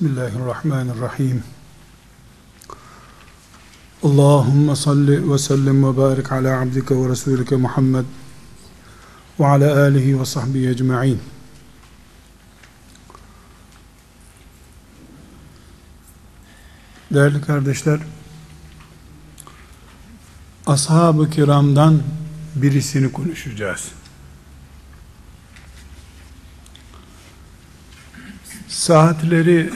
Bismillahirrahmanirrahim. Allahümme salli ve sellim ve barik ala abdike ve resulike Muhammed ve ala alihi ve sahbihi ecma'in. Değerli kardeşler, ashab-ı kiramdan birisini konuşacağız. Saatleri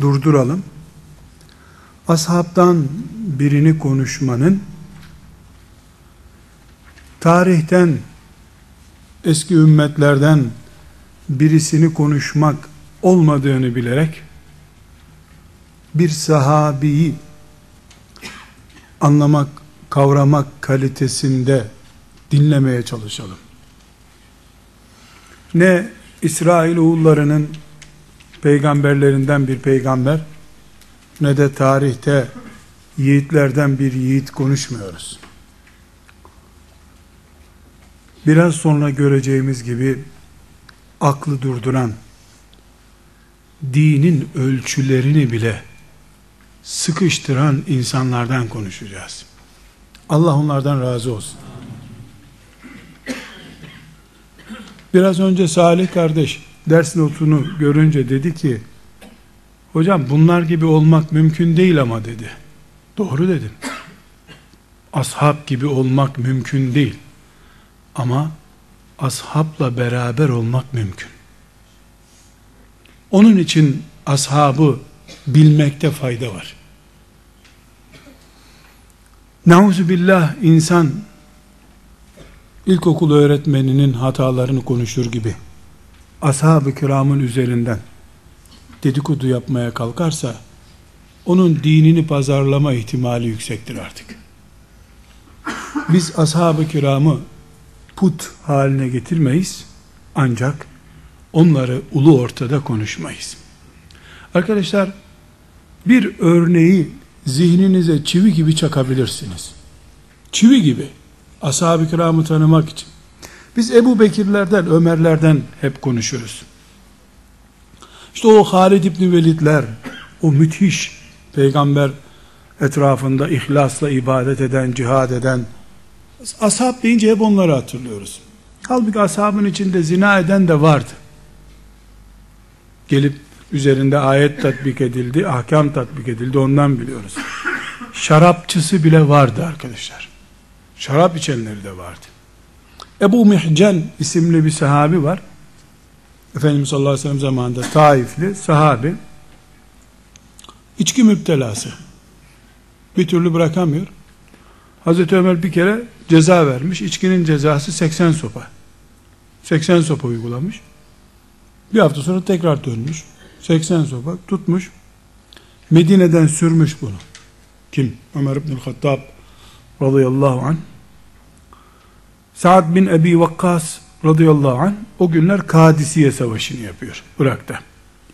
durduralım. Ashabtan birini konuşmanın tarihten eski ümmetlerden birisini konuşmak olmadığını bilerek bir sahabiyi anlamak, kavramak kalitesinde dinlemeye çalışalım. Ne İsrail oğullarının peygamberlerinden bir peygamber ne de tarihte yiğitlerden bir yiğit konuşmuyoruz. Biraz sonra göreceğimiz gibi aklı durduran dinin ölçülerini bile sıkıştıran insanlardan konuşacağız. Allah onlardan razı olsun. Biraz önce Salih kardeş ders notunu görünce dedi ki hocam bunlar gibi olmak mümkün değil ama dedi. Doğru dedim. Ashab gibi olmak mümkün değil. Ama ashabla beraber olmak mümkün. Onun için ashabı bilmekte fayda var. Nauzu billah insan ilkokul öğretmeninin hatalarını konuşur gibi ashab-ı kiramın üzerinden dedikodu yapmaya kalkarsa onun dinini pazarlama ihtimali yüksektir artık. Biz ashab-ı kiramı put haline getirmeyiz ancak onları ulu ortada konuşmayız. Arkadaşlar bir örneği zihninize çivi gibi çakabilirsiniz. Çivi gibi. Ashab-ı kiramı tanımak için. Biz Ebu Bekirlerden, Ömerlerden hep konuşuruz. İşte o Halid İbni Velidler, o müthiş peygamber etrafında ihlasla ibadet eden, cihad eden, ashab deyince hep onları hatırlıyoruz. Halbuki ashabın içinde zina eden de vardı. Gelip üzerinde ayet tatbik edildi, ahkam tatbik edildi, ondan biliyoruz. Şarapçısı bile vardı arkadaşlar. Şarap içenleri de vardı. Ebu Mihcen isimli bir sahabi var. Efendimiz sallallahu aleyhi ve sellem zamanında Taifli sahabi. İçki müptelası. Bir türlü bırakamıyor. Hazreti Ömer bir kere ceza vermiş. İçkinin cezası 80 sopa. 80 sopa uygulamış. Bir hafta sonra tekrar dönmüş. 80 sopa tutmuş. Medine'den sürmüş bunu. Kim? Ömer İbnül Hattab radıyallahu anh. Sa'd bin Ebi Vakkas radıyallahu anh o günler Kadisiye Savaşı'nı yapıyor Irak'ta.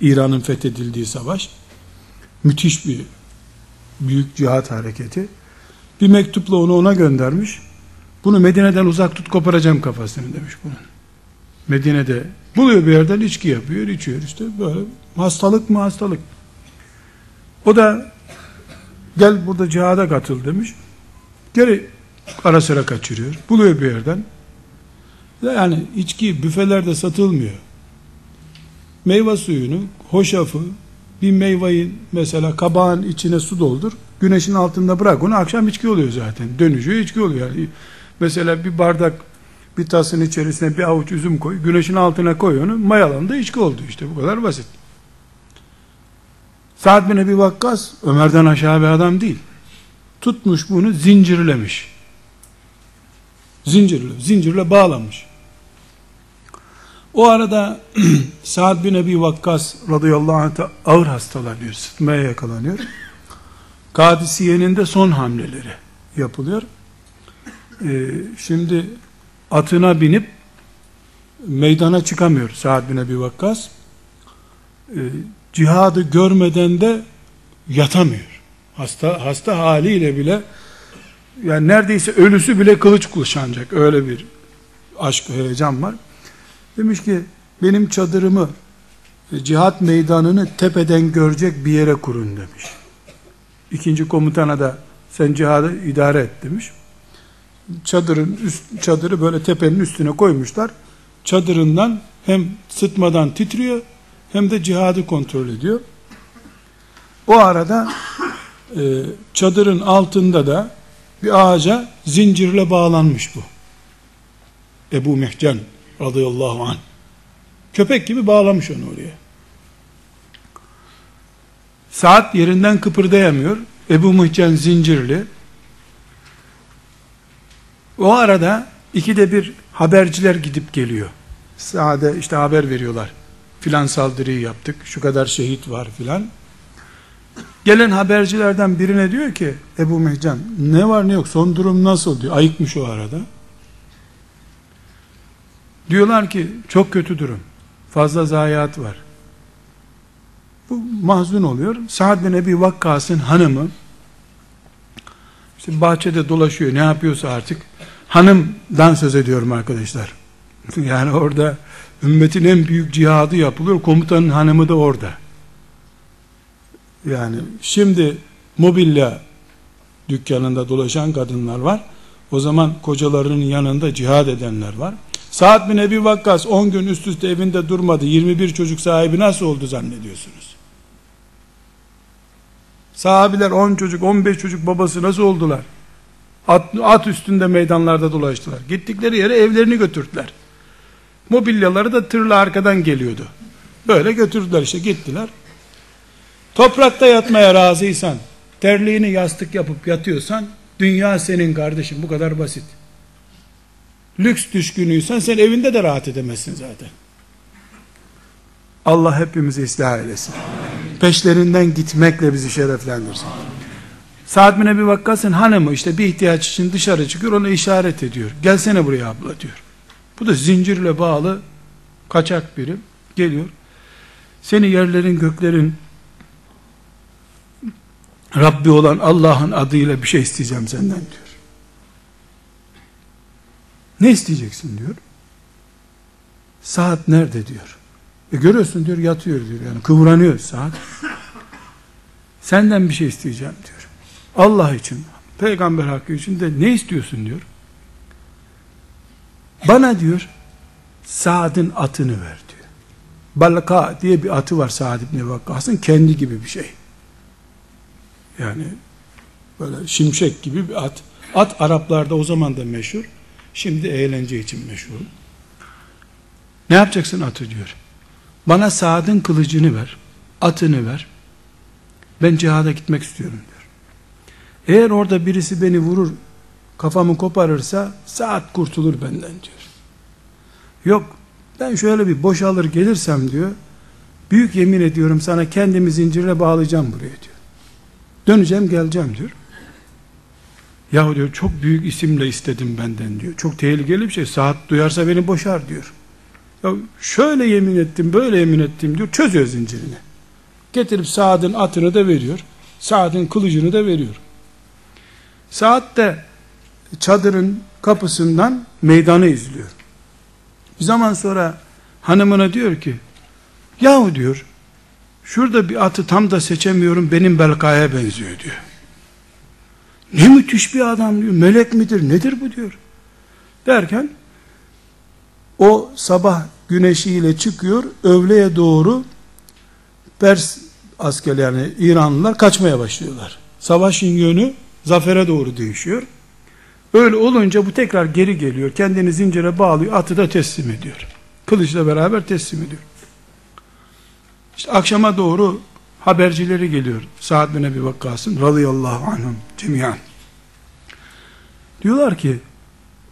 İran'ın fethedildiği savaş. Müthiş bir büyük cihat hareketi. Bir mektupla onu ona göndermiş. Bunu Medine'den uzak tut koparacağım kafasını demiş bunun. Medine'de buluyor bir yerden içki yapıyor, içiyor işte böyle hastalık mı hastalık. O da gel burada cihada katıl demiş. Geri ara sıra kaçırıyor. Buluyor bir yerden. Yani içki büfelerde satılmıyor. Meyve suyunu, hoşafı, bir meyveyi mesela kabağın içine su doldur. Güneşin altında bırak onu akşam içki oluyor zaten. Dönüşüyor içki oluyor. Yani mesela bir bardak bir tasın içerisine bir avuç üzüm koy. Güneşin altına koy onu. Mayalandı içki oldu işte. Bu kadar basit. Sa'd bin Ebi Vakkas Ömer'den aşağı bir adam değil. Tutmuş bunu zincirlemiş. Zincirle, zincirle bağlamış. O arada Sa'd bin Ebi Vakkas radıyallahu anh ağır hastalanıyor, sıtmaya yakalanıyor. Kadisiye'nin de son hamleleri yapılıyor. Ee, şimdi atına binip meydana çıkamıyor Sa'd bin Ebi Vakkas. Ee, cihadı görmeden de yatamıyor. Hasta hasta haliyle bile yani neredeyse ölüsü bile kılıç kuşanacak. Öyle bir aşk heyecan var. Demiş ki benim çadırımı e, cihat meydanını tepeden görecek bir yere kurun demiş. İkinci komutana da sen cihadı idare et demiş. Çadırın üst, çadırı böyle tepenin üstüne koymuşlar. Çadırından hem sıtmadan titriyor hem de cihadı kontrol ediyor. O arada e, çadırın altında da bir ağaca zincirle bağlanmış bu. Ebu Mehcen radıyallahu anh. Köpek gibi bağlamış onu oraya. Saat yerinden kıpırdayamıyor. Ebu Mehcen zincirli. O arada ikide bir haberciler gidip geliyor. Sade işte haber veriyorlar. Filan saldırıyı yaptık, şu kadar şehit var filan. Gelen habercilerden birine diyor ki Ebu Mehcan ne var ne yok son durum nasıl diyor. Ayıkmış o arada. Diyorlar ki çok kötü durum. Fazla zayiat var. Bu mahzun oluyor. Sa'd bin Ebi Vakkas'ın hanımı işte bahçede dolaşıyor ne yapıyorsa artık hanımdan söz ediyorum arkadaşlar. Yani orada ümmetin en büyük cihadı yapılıyor. Komutanın hanımı da orada. Yani şimdi mobilya dükkanında dolaşan kadınlar var. O zaman kocalarının yanında cihad edenler var. Saat bin Ebi Vakkas 10 gün üst üste evinde durmadı. 21 çocuk sahibi nasıl oldu zannediyorsunuz? Sahabiler 10 çocuk, 15 çocuk babası nasıl oldular? At, at üstünde meydanlarda dolaştılar. Gittikleri yere evlerini götürdüler. Mobilyaları da tırla arkadan geliyordu. Böyle götürdüler işte gittiler. Toprakta yatmaya razıysan, terliğini yastık yapıp yatıyorsan, dünya senin kardeşim bu kadar basit. Lüks düşkünüysen sen evinde de rahat edemezsin zaten. Allah hepimizi ıslah eylesin. Peşlerinden gitmekle bizi şereflendirsin. Sa'd bin Ebi Vakkas'ın hanımı işte bir ihtiyaç için dışarı çıkıyor ona işaret ediyor. Gelsene buraya abla diyor. Bu da zincirle bağlı kaçak biri geliyor. Seni yerlerin göklerin Rabbi olan Allah'ın adıyla bir şey isteyeceğim senden diyor. Ne isteyeceksin diyor. Saat nerede diyor. E görüyorsun diyor yatıyor diyor. Yani kıvranıyor saat. Senden bir şey isteyeceğim diyor. Allah için, peygamber hakkı için de ne istiyorsun diyor. Bana diyor Saad'ın atını ver diyor. Balaka diye bir atı var Saad İbni Vakkas'ın kendi gibi bir şey. Yani böyle şimşek gibi bir at. At Araplarda o zaman da meşhur. Şimdi eğlence için meşhur. Ne yapacaksın atı diyor. Bana Saad'ın kılıcını ver. Atını ver. Ben cihada gitmek istiyorum diyor. Eğer orada birisi beni vurur, kafamı koparırsa saat kurtulur benden diyor. Yok, ben şöyle bir boşalır gelirsem diyor, büyük yemin ediyorum sana kendimi zincirle bağlayacağım buraya diyor. Döneceğim geleceğim diyor. Yahu diyor çok büyük isimle istedim benden diyor. Çok tehlikeli bir şey. Saat duyarsa beni boşar diyor. Ya şöyle yemin ettim, böyle yemin ettim diyor. Çözüyor zincirini. Getirip Saad'ın atını da veriyor. Saad'ın kılıcını da veriyor. Saat de çadırın kapısından meydanı izliyor. Bir zaman sonra hanımına diyor ki yahu diyor şurada bir atı tam da seçemiyorum benim Belka'ya benziyor diyor. Ne müthiş bir adam diyor. Melek midir nedir bu diyor. Derken o sabah güneşiyle çıkıyor öğleye doğru Pers asker yani İranlılar kaçmaya başlıyorlar. Savaşın yönü zafere doğru değişiyor. Öyle olunca bu tekrar geri geliyor. Kendini zincire bağlıyor. Atı da teslim ediyor. Kılıçla beraber teslim ediyor. İşte akşama doğru habercileri geliyor. Sa'd bin Ebi Vakkas'ın radıyallahu anhum cemiyan. Diyorlar ki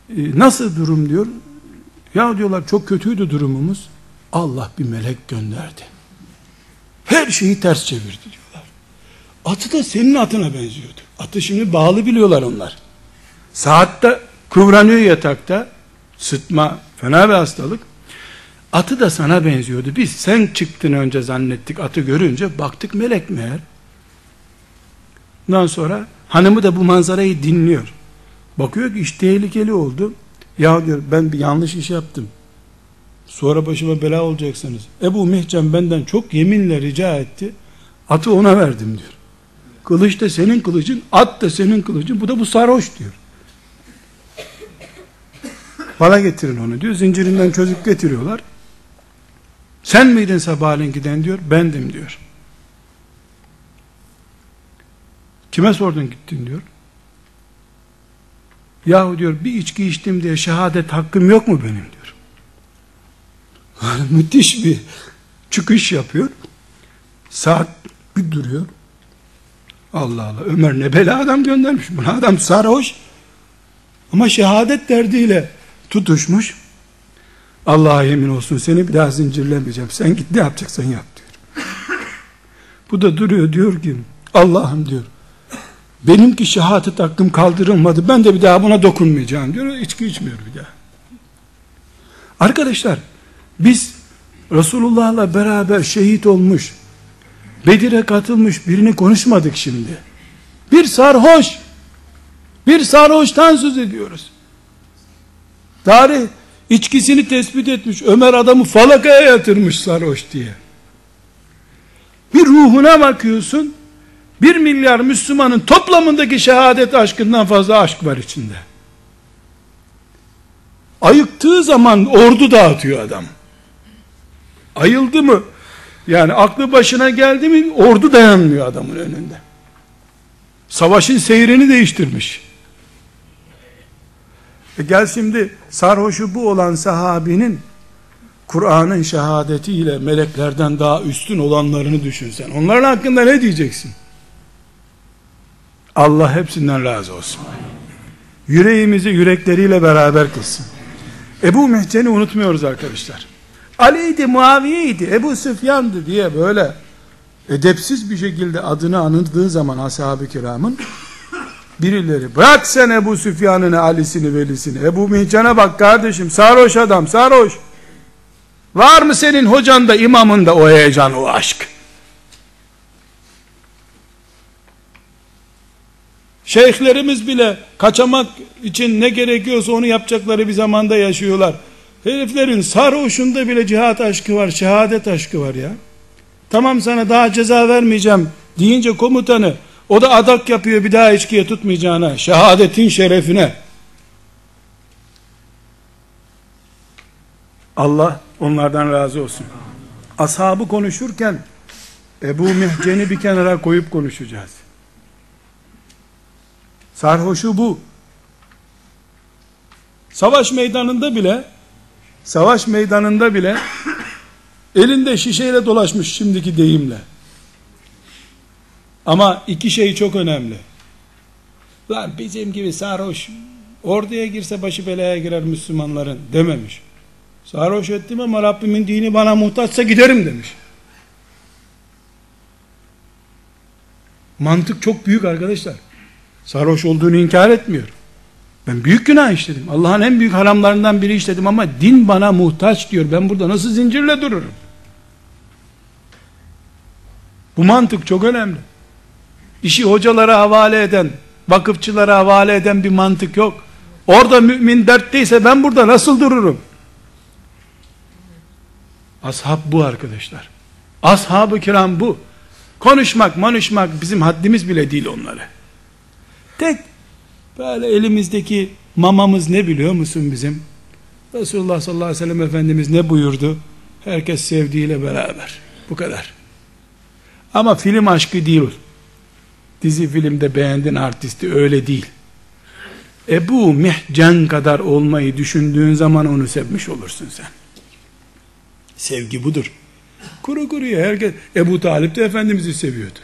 e, nasıl durum diyor. Ya diyorlar çok kötüydü durumumuz. Allah bir melek gönderdi. Her şeyi ters çevirdi diyorlar. Atı da senin atına benziyordu. Atı şimdi bağlı biliyorlar onlar. Saatte kıvranıyor yatakta. Sıtma fena bir hastalık. Atı da sana benziyordu. Biz sen çıktın önce zannettik atı görünce baktık melek meğer. Ondan sonra hanımı da bu manzarayı dinliyor. Bakıyor ki iş tehlikeli oldu. Ya diyor ben bir yanlış iş yaptım. Sonra başıma bela olacaksınız. Ebu Mihcem benden çok yeminle rica etti. Atı ona verdim diyor. Kılıç da senin kılıcın, at da senin kılıcın. Bu da bu sarhoş diyor. Bana getirin onu diyor. Zincirinden çözüp getiriyorlar. Sen miydin sabahleyin giden diyor. Bendim diyor. Kime sordun gittin diyor. Yahu diyor bir içki içtim diye şehadet hakkım yok mu benim diyor. Müthiş bir çıkış yapıyor. Saat bir duruyor. Allah Allah Ömer ne bela adam göndermiş. Buna adam sarhoş. Ama şehadet derdiyle tutuşmuş. Allah'a yemin olsun seni bir daha zincirlemeyeceğim. Sen git ne yapacaksan yap diyor. Bu da duruyor diyor ki Allah'ım diyor benimki şehadet hakkım kaldırılmadı. Ben de bir daha buna dokunmayacağım diyor. İçki içmiyor bir daha. Arkadaşlar biz Resulullah'la beraber şehit olmuş Bedir'e katılmış birini konuşmadık şimdi. Bir sarhoş bir sarhoştan söz ediyoruz. Tarih içkisini tespit etmiş. Ömer adamı falakaya yatırmış sarhoş diye. Bir ruhuna bakıyorsun. Bir milyar Müslümanın toplamındaki şehadet aşkından fazla aşk var içinde. Ayıktığı zaman ordu dağıtıyor adam. Ayıldı mı? Yani aklı başına geldi mi ordu dayanmıyor adamın önünde. Savaşın seyrini değiştirmiş. E gel şimdi sarhoşu bu olan sahabinin Kur'an'ın şehadetiyle meleklerden daha üstün olanlarını düşünsen. Onların hakkında ne diyeceksin? Allah hepsinden razı olsun. Yüreğimizi yürekleriyle beraber kılsın. Ebu Mehcen'i unutmuyoruz arkadaşlar. Ali'ydi, Muaviye'ydi, Ebu Süfyan'dı diye böyle edepsiz bir şekilde adını anıldığı zaman ashab-ı kiramın birileri bırak sen Ebu Süfyan'ını, Ali'sini, Velisini. Ebu Mihcan'a bak kardeşim sarhoş adam sarhoş. Var mı senin hocanda, imamında o heyecan, o aşk? Şeyhlerimiz bile kaçamak için ne gerekiyorsa onu yapacakları bir zamanda yaşıyorlar. Heriflerin sarhoşunda bile cihat aşkı var, şehadet aşkı var ya. Tamam sana daha ceza vermeyeceğim deyince komutanı o da adak yapıyor bir daha içkiye tutmayacağına, şehadetin şerefine. Allah onlardan razı olsun. Ashabı konuşurken Ebu Mihcen'i bir kenara koyup konuşacağız. Sarhoşu bu. Savaş meydanında bile savaş meydanında bile elinde şişeyle dolaşmış şimdiki deyimle. Ama iki şey çok önemli. Lan bizim gibi sarhoş orduya girse başı belaya girer Müslümanların dememiş. Sarhoş ettim ama Rabbimin dini bana muhtaçsa giderim demiş. Mantık çok büyük arkadaşlar. Sarhoş olduğunu inkar etmiyor. Ben büyük günah işledim. Allah'ın en büyük haramlarından biri işledim ama din bana muhtaç diyor. Ben burada nasıl zincirle dururum? Bu mantık çok önemli. İşi hocalara havale eden, vakıfçılara havale eden bir mantık yok. Orada mümin dertteyse ben burada nasıl dururum? Ashab bu arkadaşlar. Ashab-ı kiram bu. Konuşmak, manışmak bizim haddimiz bile değil onları. Tek böyle elimizdeki mamamız ne biliyor musun bizim? Resulullah sallallahu aleyhi ve sellem Efendimiz ne buyurdu? Herkes sevdiğiyle beraber. Bu kadar. Ama film aşkı değil. Dizi filmde beğendin artisti öyle değil. Ebu Mihcen kadar olmayı düşündüğün zaman onu sevmiş olursun sen. Sevgi budur. Kuru kuruya herkes Ebu Talip de Efendimiz'i seviyordu.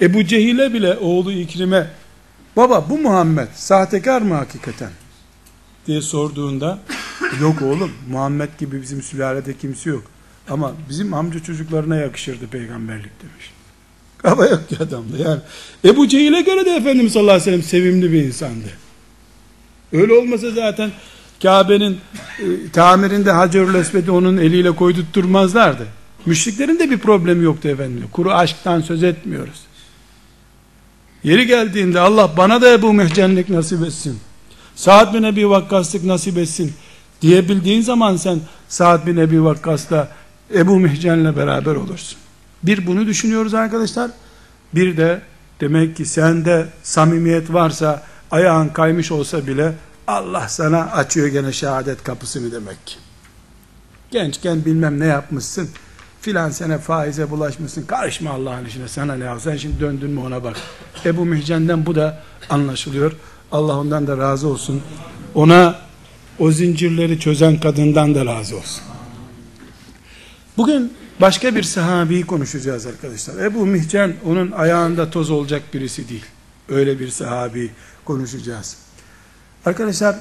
Ebu Cehil'e bile oğlu İkrim'e baba bu Muhammed sahtekar mı hakikaten diye sorduğunda yok oğlum Muhammed gibi bizim sülalede kimse yok ama bizim amca çocuklarına yakışırdı peygamberlik demiş. Kafa yok ki adamda yani. Ebu Cehil'e göre de Efendimiz sallallahu aleyhi ve sellem sevimli bir insandı. Öyle olmasa zaten Kabe'nin e, tamirinde Hacerül Esved'i onun eliyle koydurtturmazlardı. Müşriklerin de bir problemi yoktu efendim. Kuru aşktan söz etmiyoruz. Yeri geldiğinde Allah bana da Ebu Mehcenlik nasip etsin. Saad bin Ebi Vakkaslık nasip etsin diyebildiğin zaman sen Sa'd bin Ebi Vakkas'la Ebu Mihcen'le beraber olursun. Bir bunu düşünüyoruz arkadaşlar. Bir de demek ki sende samimiyet varsa ayağın kaymış olsa bile Allah sana açıyor gene şehadet kapısını demek ki. Gençken bilmem ne yapmışsın. Filan sene faize bulaşmışsın. Karışma Allah'ın işine sana ne al. Sen şimdi döndün mü ona bak. Ebu Mihcen'den bu da anlaşılıyor. Allah ondan da razı olsun. Ona o zincirleri çözen kadından da razı olsun. Bugün başka bir sahabeyi konuşacağız arkadaşlar. Ebu Mihcen onun ayağında toz olacak birisi değil. Öyle bir sahabi konuşacağız. Arkadaşlar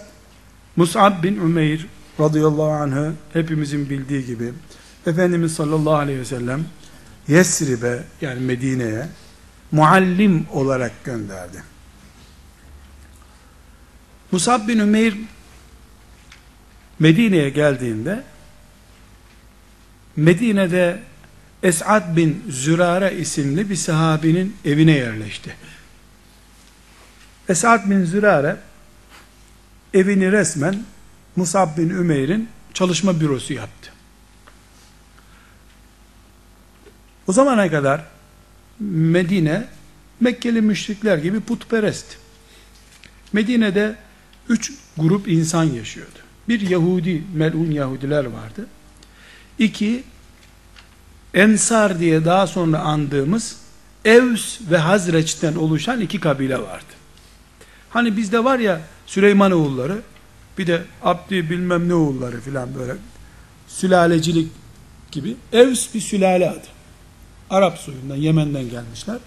Mus'ab bin Umeyr radıyallahu anh'ı hepimizin bildiği gibi Efendimiz sallallahu aleyhi ve sellem Yesrib'e yani Medine'ye muallim olarak gönderdi. Musab bin Ümeyr Medine'ye geldiğinde Medine'de Es'ad bin Zürare isimli bir sahabinin evine yerleşti. Es'ad bin Zürare evini resmen Musab bin Ümeyr'in çalışma bürosu yaptı. O zamana kadar Medine Mekkeli müşrikler gibi putperest. Medine'de üç grup insan yaşıyordu. Bir Yahudi, melun Yahudiler vardı. İki, Ensar diye daha sonra andığımız Evs ve Hazreç'ten oluşan iki kabile vardı. Hani bizde var ya Süleyman oğulları, bir de Abdi bilmem ne oğulları filan böyle sülalecilik gibi. Evs bir sülale adı. Arap soyundan, Yemen'den gelmişler.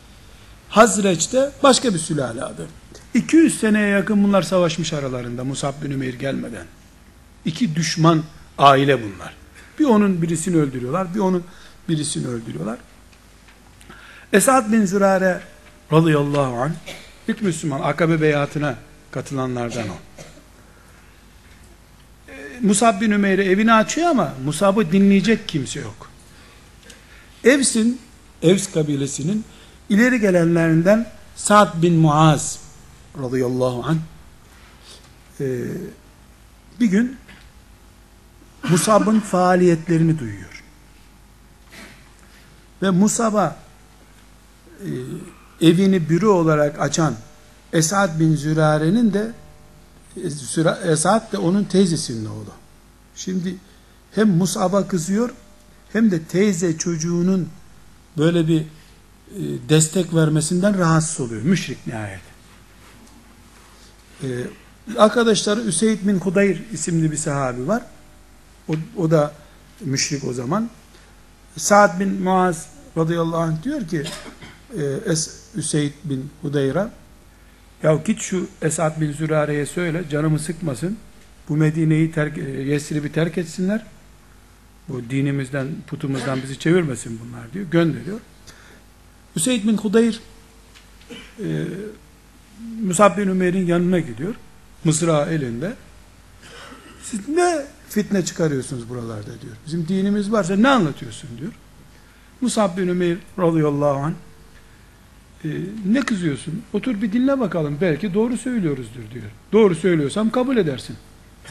Hazreç'te başka bir sülale adı. 200 seneye yakın bunlar savaşmış aralarında Musab bin Ümeyr gelmeden. İki düşman aile bunlar. Bir onun birisini öldürüyorlar, bir onun birisini öldürüyorlar. Esad bin Zürare radıyallahu anh ilk Müslüman Akabe beyatına katılanlardan o. Ee, Musab bin Ümeyr'e evini açıyor ama Musab'ı dinleyecek kimse yok. Evs'in, Evs kabilesinin ileri gelenlerinden Sa'd bin Muaz radıyallahu anh e, bir gün Musab'ın faaliyetlerini duyuyor. Ve Musab'a e, evini büro olarak açan Esad bin Zürare'nin de Esad de onun teyzesinin oğlu. Şimdi hem Musab'a kızıyor hem de teyze çocuğunun böyle bir e, destek vermesinden rahatsız oluyor. Müşrik nihayet. Ee, arkadaşları Üseyd bin Hudayr isimli bir sahabi var. O, o da müşrik o zaman. Sa'd bin Muaz radıyallahu anh diyor ki e, Es, Üseyd bin Hudayr'a ya git şu Esad bin Zürare'ye söyle canımı sıkmasın. Bu Medine'yi terk, e, Yesrib'i terk etsinler. Bu dinimizden, putumuzdan bizi çevirmesin bunlar diyor. Gönderiyor. Üseyd bin Hudayr e, Musab bin Ümer'in yanına gidiyor. Mısra elinde. Siz ne fitne çıkarıyorsunuz buralarda diyor. Bizim dinimiz varsa ne anlatıyorsun diyor. Musab bin Ümeyr radıyallahu anh e, ne kızıyorsun? Otur bir dinle bakalım. Belki doğru söylüyoruzdur diyor. Doğru söylüyorsam kabul edersin.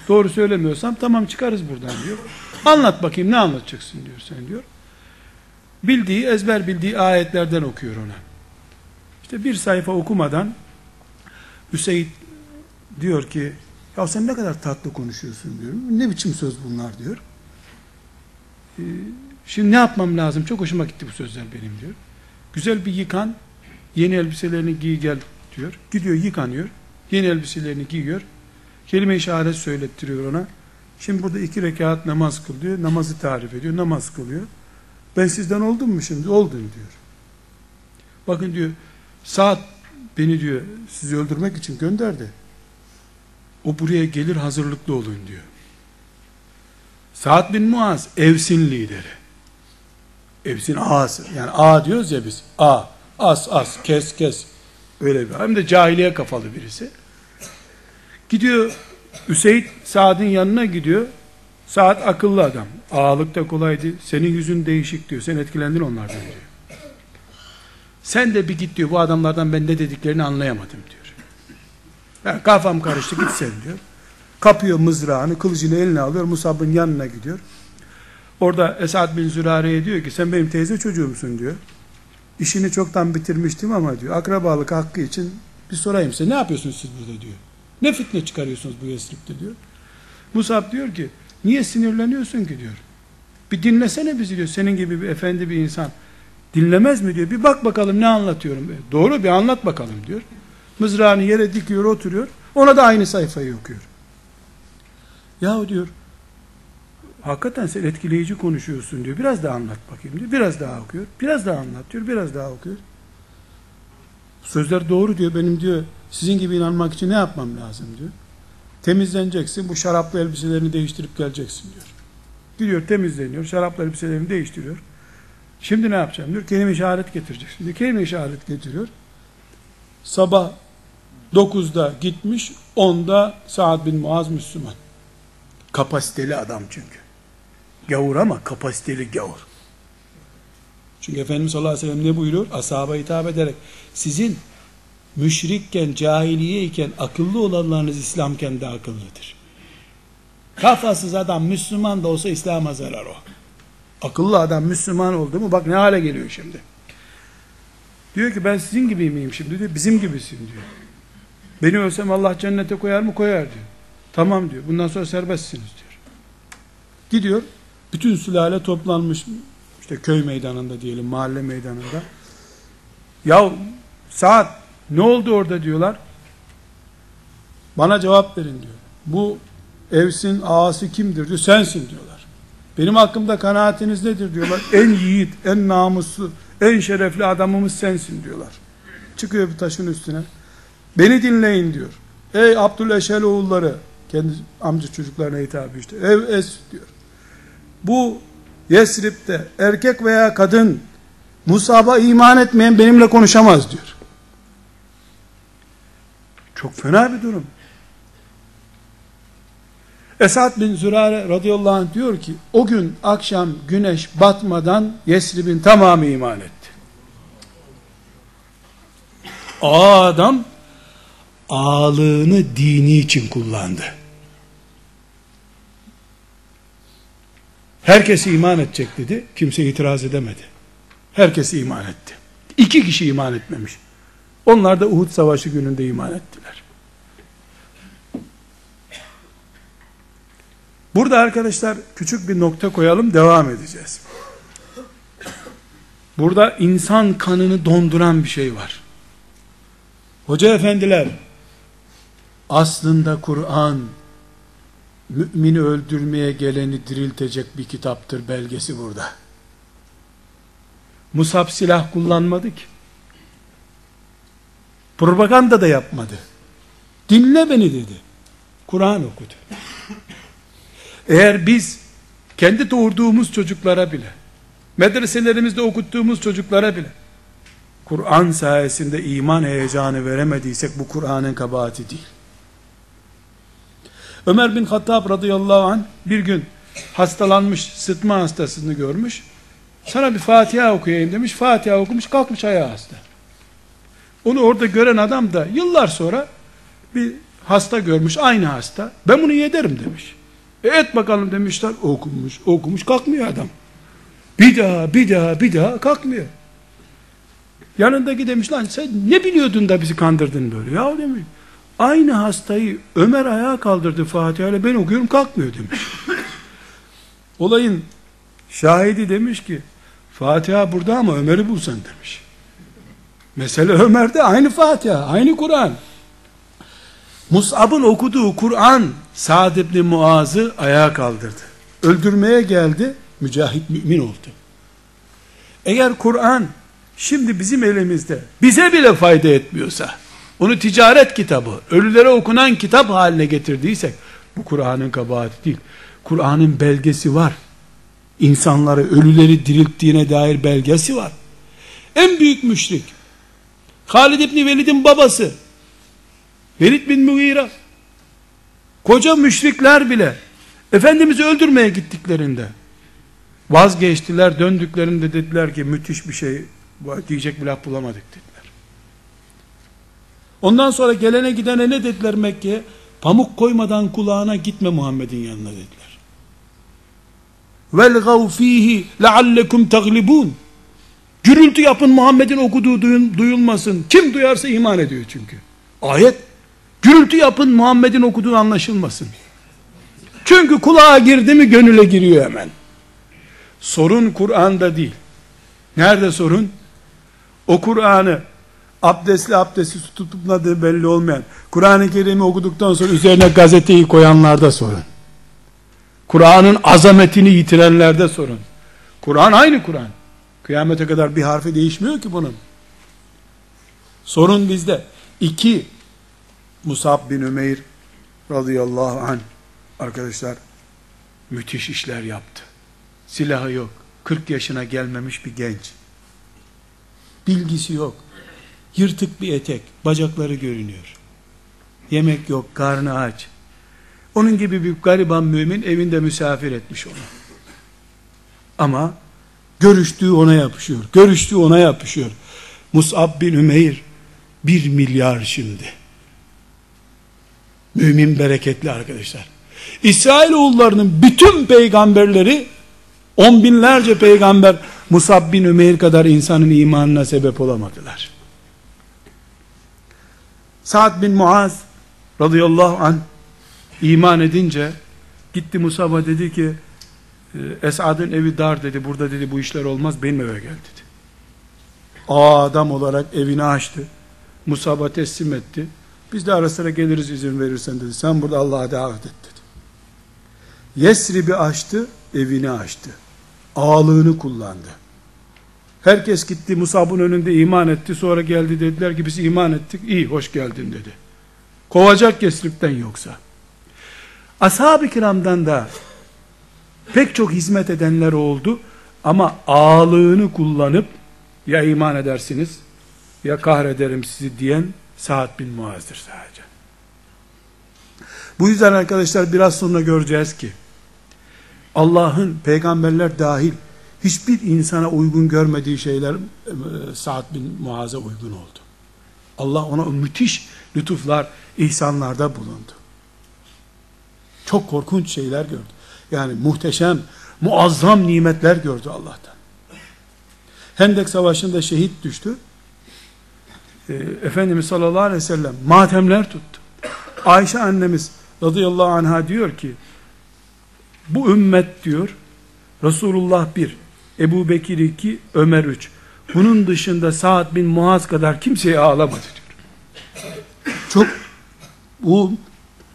Doğru söylemiyorsam tamam çıkarız buradan diyor. Anlat bakayım ne anlatacaksın diyor sen diyor. Bildiği, ezber bildiği ayetlerden okuyor ona. İşte bir sayfa okumadan Hüseyin diyor ki ya sen ne kadar tatlı konuşuyorsun diyor. Ne biçim söz bunlar diyor. Ee, şimdi ne yapmam lazım? Çok hoşuma gitti bu sözler benim diyor. Güzel bir yıkan, yeni elbiselerini giy gel diyor. Gidiyor yıkanıyor. Yeni elbiselerini giyiyor. Kelime-i şehadet söylettiriyor ona. Şimdi burada iki rekat namaz kıl diyor. Namazı tarif ediyor. Namaz kılıyor. Ben sizden oldum mu şimdi? Oldun diyor. Bakın diyor saat beni diyor sizi öldürmek için gönderdi. O buraya gelir hazırlıklı olun diyor. Sa'd bin Muaz Evs'in lideri. Evs'in ağası. Yani A diyoruz ya biz. A. As as kes kes. Öyle bir. Hem de cahiliye kafalı birisi. Gidiyor Üseyd Sa'd'ın yanına gidiyor. Sa'd akıllı adam. Ağalık da kolaydı. Senin yüzün değişik diyor. Sen etkilendin onlardan diyor. Sen de bir git diyor. Bu adamlardan ben ne dediklerini anlayamadım diyor. Yani kafam karıştı git sen diyor. Kapıyor mızrağını, kılıcını eline alıyor, Musab'ın yanına gidiyor. Orada Esad bin Zürare'ye diyor ki sen benim teyze çocuğumsun diyor. İşini çoktan bitirmiştim ama diyor akrabalık hakkı için bir sorayım size ne yapıyorsunuz siz burada diyor. Ne fitne çıkarıyorsunuz bu Yesrib'de diyor. Musab diyor ki niye sinirleniyorsun ki diyor. Bir dinlesene bizi diyor. Senin gibi bir efendi bir insan dinlemez mi diyor. Bir bak bakalım ne anlatıyorum. Doğru bir anlat bakalım diyor. Mızrağını yere dikiyor oturuyor. Ona da aynı sayfayı okuyor. Yahu diyor hakikaten sen etkileyici konuşuyorsun diyor. Biraz daha anlat bakayım diyor. Biraz daha okuyor. Biraz daha anlat diyor. Biraz daha okuyor. Sözler doğru diyor. Benim diyor sizin gibi inanmak için ne yapmam lazım diyor. Temizleneceksin. Bu şaraplı elbiselerini değiştirip geleceksin diyor. Gidiyor temizleniyor. Şaraplı elbiselerini değiştiriyor. Şimdi ne yapacağım diyor. Kelime işaret getireceksin diyor. Kelime işaret getiriyor. Sabah 9'da gitmiş. 10'da Sa'd bin Muaz Müslüman. Kapasiteli adam çünkü. Gavur ama kapasiteli gavur. Çünkü Efendimiz sallallahu aleyhi ve sellem ne buyuruyor? Ashaba hitap ederek sizin müşrikken, cahiliyeyken akıllı olanlarınız İslamken de akıllıdır. Kafasız adam Müslüman da olsa İslam'a zarar o. Akıllı adam Müslüman oldu mu bak ne hale geliyor şimdi. Diyor ki ben sizin gibi miyim şimdi diyor. Bizim gibisin diyor. Beni ölsem Allah cennete koyar mı? Koyar diyor. Tamam diyor. Bundan sonra serbestsiniz diyor. Gidiyor. Bütün sülale toplanmış işte köy meydanında diyelim mahalle meydanında. Ya saat ne oldu orada diyorlar. Bana cevap verin diyor. Bu Evs'in ağası kimdir diyor. Sensin diyorlar. Benim hakkımda kanaatiniz nedir diyorlar. En yiğit, en namuslu, en şerefli adamımız sensin diyorlar. Çıkıyor bir taşın üstüne. Beni dinleyin diyor. Ey Abdüleşel oğulları kendi amca çocuklarına hitap işte. Ev es diyor. Bu Yesrib'de erkek veya kadın Musab'a iman etmeyen benimle konuşamaz diyor. Çok fena bir durum. Esad bin Zürare radıyallahu anh diyor ki o gün akşam güneş batmadan Yesrib'in tamamı iman etti. Adam ağlığını dini için kullandı. Herkes iman edecek dedi. Kimse itiraz edemedi. Herkes iman etti. İki kişi iman etmemiş. Onlar da Uhud Savaşı gününde iman ettiler. Burada arkadaşlar küçük bir nokta koyalım devam edeceğiz. Burada insan kanını donduran bir şey var. Hoca efendiler aslında Kur'an mümini öldürmeye geleni diriltecek bir kitaptır belgesi burada. Musab silah kullanmadı ki. Propaganda da yapmadı. Dinle beni dedi. Kur'an okudu. Eğer biz kendi doğurduğumuz çocuklara bile, medreselerimizde okuttuğumuz çocuklara bile, Kur'an sayesinde iman heyecanı veremediysek bu Kur'an'ın kabahati değil. Ömer bin Hattab radıyallahu anh bir gün hastalanmış, sıtma hastasını görmüş. Sana bir Fatiha okuyayım demiş. Fatiha okumuş, kalkmış ayağı hasta. Onu orada gören adam da yıllar sonra bir hasta görmüş, aynı hasta. Ben bunu yederim demiş. E et bakalım demişler. Okumuş, okumuş, kalkmıyor adam. Bir daha, bir daha, bir daha kalkmıyor. Yanındaki demiş lan sen ne biliyordun da bizi kandırdın böyle ya demiş. Aynı hastayı Ömer ayağa kaldırdı Fatiha ile ben okuyorum kalkmıyor demiş. Olayın şahidi demiş ki Fatiha burada ama Ömer'i bulsan demiş. Mesele Ömer'de aynı Fatiha, aynı Kur'an. Mus'ab'ın okuduğu Kur'an Sa'd ibn Muaz'ı ayağa kaldırdı. Öldürmeye geldi, mücahit mümin oldu. Eğer Kur'an şimdi bizim elimizde bize bile fayda etmiyorsa, onu ticaret kitabı, ölülere okunan kitap haline getirdiysek, bu Kur'an'ın kabahati değil. Kur'an'ın belgesi var. İnsanları, ölüleri dirilttiğine dair belgesi var. En büyük müşrik, Halid İbni Velid'in babası, Velid bin Mughira, koca müşrikler bile, Efendimiz'i öldürmeye gittiklerinde, vazgeçtiler, döndüklerinde dediler ki müthiş bir şey, diyecek bir laf bulamadık dediler. Ondan sonra gelene gidene ne dediler Mekke'ye? Pamuk koymadan kulağına gitme Muhammed'in yanına dediler. Velgav fihi leallekum taglibun. Gürültü yapın Muhammed'in okuduğu duyulmasın. Kim duyarsa iman ediyor çünkü. Ayet gürültü yapın Muhammed'in okuduğu anlaşılmasın. Çünkü kulağa girdi mi gönüle giriyor hemen. Sorun Kur'an'da değil. Nerede sorun? O Kur'an'ı abdestli abdestsiz tutup tutmadığı belli olmayan, Kur'an-ı Kerim'i okuduktan sonra üzerine gazeteyi koyanlarda sorun. Kur'an'ın azametini yitirenlerde sorun. Kur'an aynı Kur'an. Kıyamete kadar bir harfi değişmiyor ki bunun. Sorun bizde. İki, Musab bin Ümeyr radıyallahu anh arkadaşlar müthiş işler yaptı. Silahı yok. 40 yaşına gelmemiş bir genç. Bilgisi yok. Yırtık bir etek, bacakları görünüyor. Yemek yok, karnı aç. Onun gibi bir gariban mümin evinde misafir etmiş onu. Ama görüştüğü ona yapışıyor. Görüştüğü ona yapışıyor. Mus'ab bin Ümeyr bir milyar şimdi. Mümin bereketli arkadaşlar. İsrailoğullarının bütün peygamberleri on binlerce peygamber Musab bin Ümeyr kadar insanın imanına sebep olamadılar. Sa'd bin Muaz radıyallahu an iman edince gitti Musab'a dedi ki e, Esad'ın evi dar dedi burada dedi bu işler olmaz benim eve gel dedi. Aa, adam olarak evini açtı. Musab'a teslim etti. Biz de ara sıra geliriz izin verirsen dedi. Sen burada Allah'a davet et dedi. Yesrib'i açtı, evini açtı. Ağlığını kullandı. Herkes gitti Musab'ın önünde iman etti. Sonra geldi dediler ki biz iman ettik. İyi hoş geldin dedi. Kovacak Yesrib'den yoksa. Ashab-ı kiramdan da pek çok hizmet edenler oldu. Ama ağlığını kullanıp ya iman edersiniz ya kahrederim sizi diyen Sa'd bin Muaz'dır sadece. Bu yüzden arkadaşlar biraz sonra göreceğiz ki Allah'ın peygamberler dahil hiçbir insana uygun görmediği şeyler e, Sa'd bin Muaz'a uygun oldu. Allah ona müthiş lütuflar, ihsanlarda bulundu. Çok korkunç şeyler gördü. Yani muhteşem, muazzam nimetler gördü Allah'tan. Hendek Savaşı'nda şehit düştü. E, Efendimiz sallallahu aleyhi ve sellem matemler tuttu. Ayşe annemiz radıyallahu anha diyor ki bu ümmet diyor Resulullah bir, Ebu Bekir iki, Ömer üç. Bunun dışında Sa'd bin Muaz kadar kimseye ağlamadı diyor. Çok bu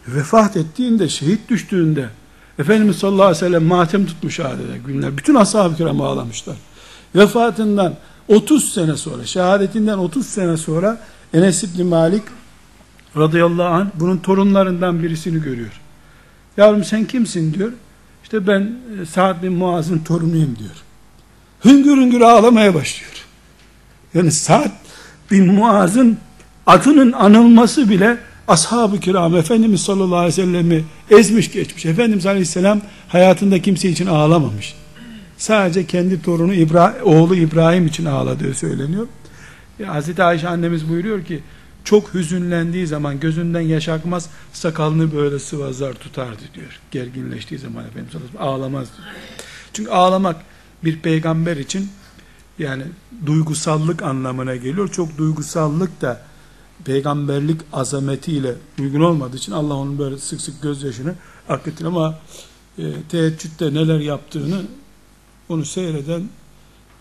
vefat ettiğinde, şehit düştüğünde Efendimiz sallallahu aleyhi ve sellem matem tutmuş adeta günler. Bütün ashab-ı kiram ağlamışlar. Vefatından 30 sene sonra, şehadetinden 30 sene sonra Enes İbni Malik radıyallahu anh bunun torunlarından birisini görüyor. Yavrum sen kimsin diyor. İşte ben e, Sa'd bin Muaz'ın torunuyum diyor. Hüngür hüngür ağlamaya başlıyor. Yani Sa'd bin Muaz'ın adının anılması bile ashab-ı kiram Efendimiz sallallahu aleyhi ve sellemi ezmiş geçmiş. Efendimiz aleyhisselam hayatında kimse için ağlamamış. Sadece kendi torunu İbrahim, oğlu İbrahim için ağladığı söyleniyor. Ya Hazreti Ayşe annemiz buyuruyor ki çok hüzünlendiği zaman gözünden yaş akmaz sakalını böyle sıvazlar tutardı diyor. Gerginleştiği zaman Efendimiz ağlamaz diyor. Çünkü ağlamak bir peygamber için yani duygusallık anlamına geliyor. Çok duygusallık da peygamberlik azametiyle uygun olmadığı için Allah onun böyle sık sık gözyaşını akıtır ama e, teheccüde neler yaptığını onu seyreden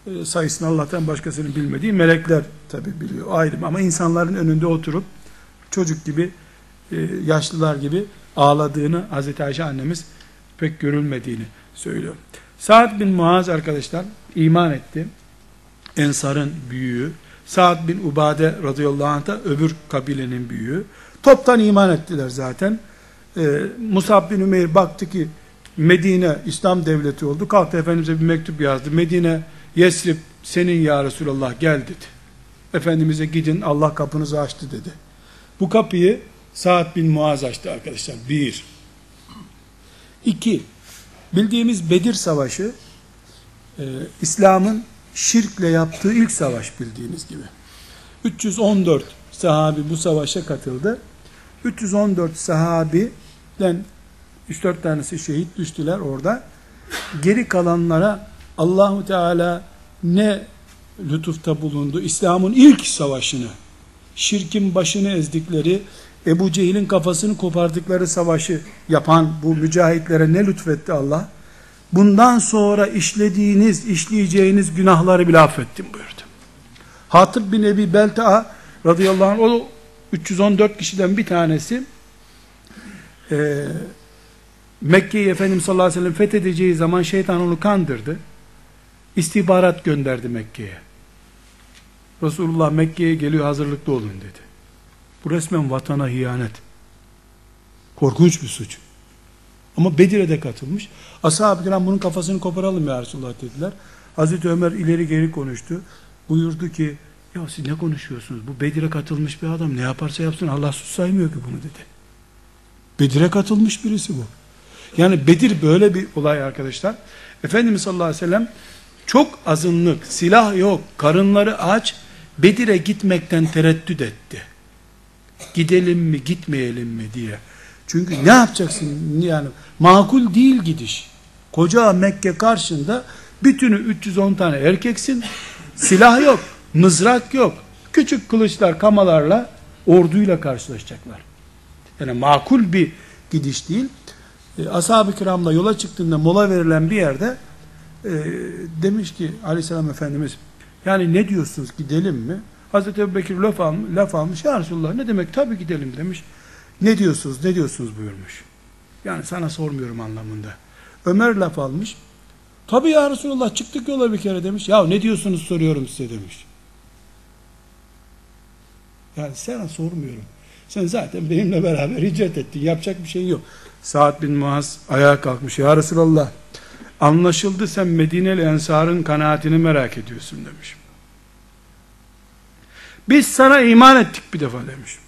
e, sayısını Allah'tan başkasının bilmediği melekler tabi biliyor ayrı ama insanların önünde oturup çocuk gibi e, yaşlılar gibi ağladığını Hazreti Ayşe annemiz pek görülmediğini söylüyor. Sa'd bin Muaz arkadaşlar iman etti. Ensar'ın büyüğü. Sa'd bin Ubade radıyallahu anh da öbür kabilenin büyüğü. Toptan iman ettiler zaten. Ee, Musab bin Ümeyr baktı ki Medine İslam devleti oldu. Kalktı Efendimiz'e bir mektup yazdı. Medine Yesrib senin ya Resulallah gel dedi. Efendimiz'e gidin Allah kapınızı açtı dedi. Bu kapıyı Sa'd bin Muaz açtı arkadaşlar. Bir. İki. Bildiğimiz Bedir Savaşı e, İslam'ın şirkle yaptığı ilk savaş bildiğiniz gibi. 314 sahabi bu savaşa katıldı. 314 sahabiden 3-4 tanesi şehit düştüler orada. Geri kalanlara Allahu Teala ne lütufta bulundu. İslam'ın ilk savaşını, şirkin başını ezdikleri, Ebu Cehil'in kafasını kopardıkları savaşı yapan bu mücahitlere ne lütfetti Allah? Bundan sonra işlediğiniz, işleyeceğiniz günahları bile affettim buyurdu. Hatip bin Ebi Belta'a radıyallahu anh, o 314 kişiden bir tanesi, e, Mekke'yi Efendimiz sallallahu aleyhi ve sellem fethedeceği zaman şeytan onu kandırdı. İstihbarat gönderdi Mekke'ye. Resulullah Mekke'ye geliyor hazırlıklı olun dedi. Bu resmen vatana hiyanet. Korkunç bir suç. Ama Bedir'e de katılmış. Ashab-ı kiram bunun kafasını koparalım ya Resulullah dediler. Hazreti Ömer ileri geri konuştu. Buyurdu ki ya siz ne konuşuyorsunuz? Bu Bedir'e katılmış bir adam ne yaparsa yapsın Allah sus saymıyor ki bunu dedi. Bedir'e katılmış birisi bu. Yani Bedir böyle bir olay arkadaşlar. Efendimiz sallallahu aleyhi ve sellem çok azınlık, silah yok, karınları aç, Bedir'e gitmekten tereddüt etti. Gidelim mi, gitmeyelim mi diye. Çünkü ne yapacaksın yani makul değil gidiş. Koca Mekke karşında bütünü 310 tane erkeksin. Silah yok, mızrak yok. Küçük kılıçlar, kamalarla orduyla karşılaşacaklar. Yani makul bir gidiş değil. E, Ashab-ı kiramla yola çıktığında mola verilen bir yerde e, demiş ki aleyhisselam efendimiz yani ne diyorsunuz gidelim mi? Hazreti Ebu Bekir laf, almış, laf almış ya Resulullah ne demek tabi gidelim demiş. Ne diyorsunuz ne diyorsunuz buyurmuş. Yani sana sormuyorum anlamında. Ömer laf almış. Tabi ya Resulullah çıktık yola bir kere demiş. Ya ne diyorsunuz soruyorum size demiş. Yani sana sormuyorum. Sen zaten benimle beraber hicret ettin. Yapacak bir şey yok. Sa'd bin Muaz ayağa kalkmış. Ya Resulallah anlaşıldı sen Medineli Ensar'ın kanaatini merak ediyorsun demiş. Biz sana iman ettik bir defa demiş.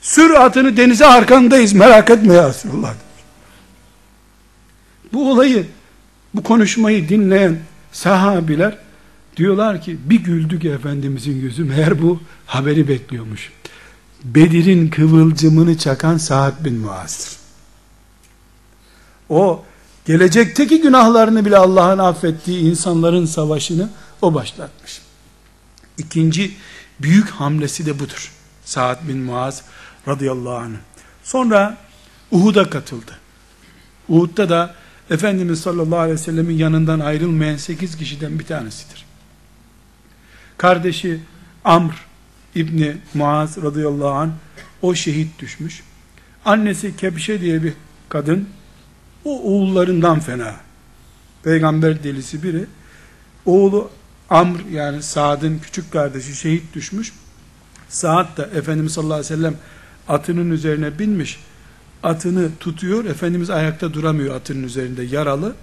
Sür atını denize arkandayız merak etme ya Resulullah demiş. Bu olayı bu konuşmayı dinleyen sahabiler diyorlar ki bir güldük Efendimizin yüzü meğer bu haberi bekliyormuş. Bedir'in kıvılcımını çakan Sa'd bin Muaz'dır. O gelecekteki günahlarını bile Allah'ın affettiği insanların savaşını o başlatmış. İkinci büyük hamlesi de budur. Sa'd bin Muaz radıyallahu anh. Sonra Uhud'a katıldı. Uhud'da da Efendimiz sallallahu aleyhi ve sellemin yanından ayrılmayan sekiz kişiden bir tanesidir. Kardeşi Amr İbni Muaz radıyallahu anh o şehit düşmüş. Annesi Kebşe diye bir kadın o oğullarından fena. Peygamber delisi biri. Oğlu Amr yani Saad'ın küçük kardeşi şehit düşmüş. Saad da Efendimiz sallallahu aleyhi ve sellem atının üzerine binmiş. Atını tutuyor. Efendimiz ayakta duramıyor atının üzerinde yaralı.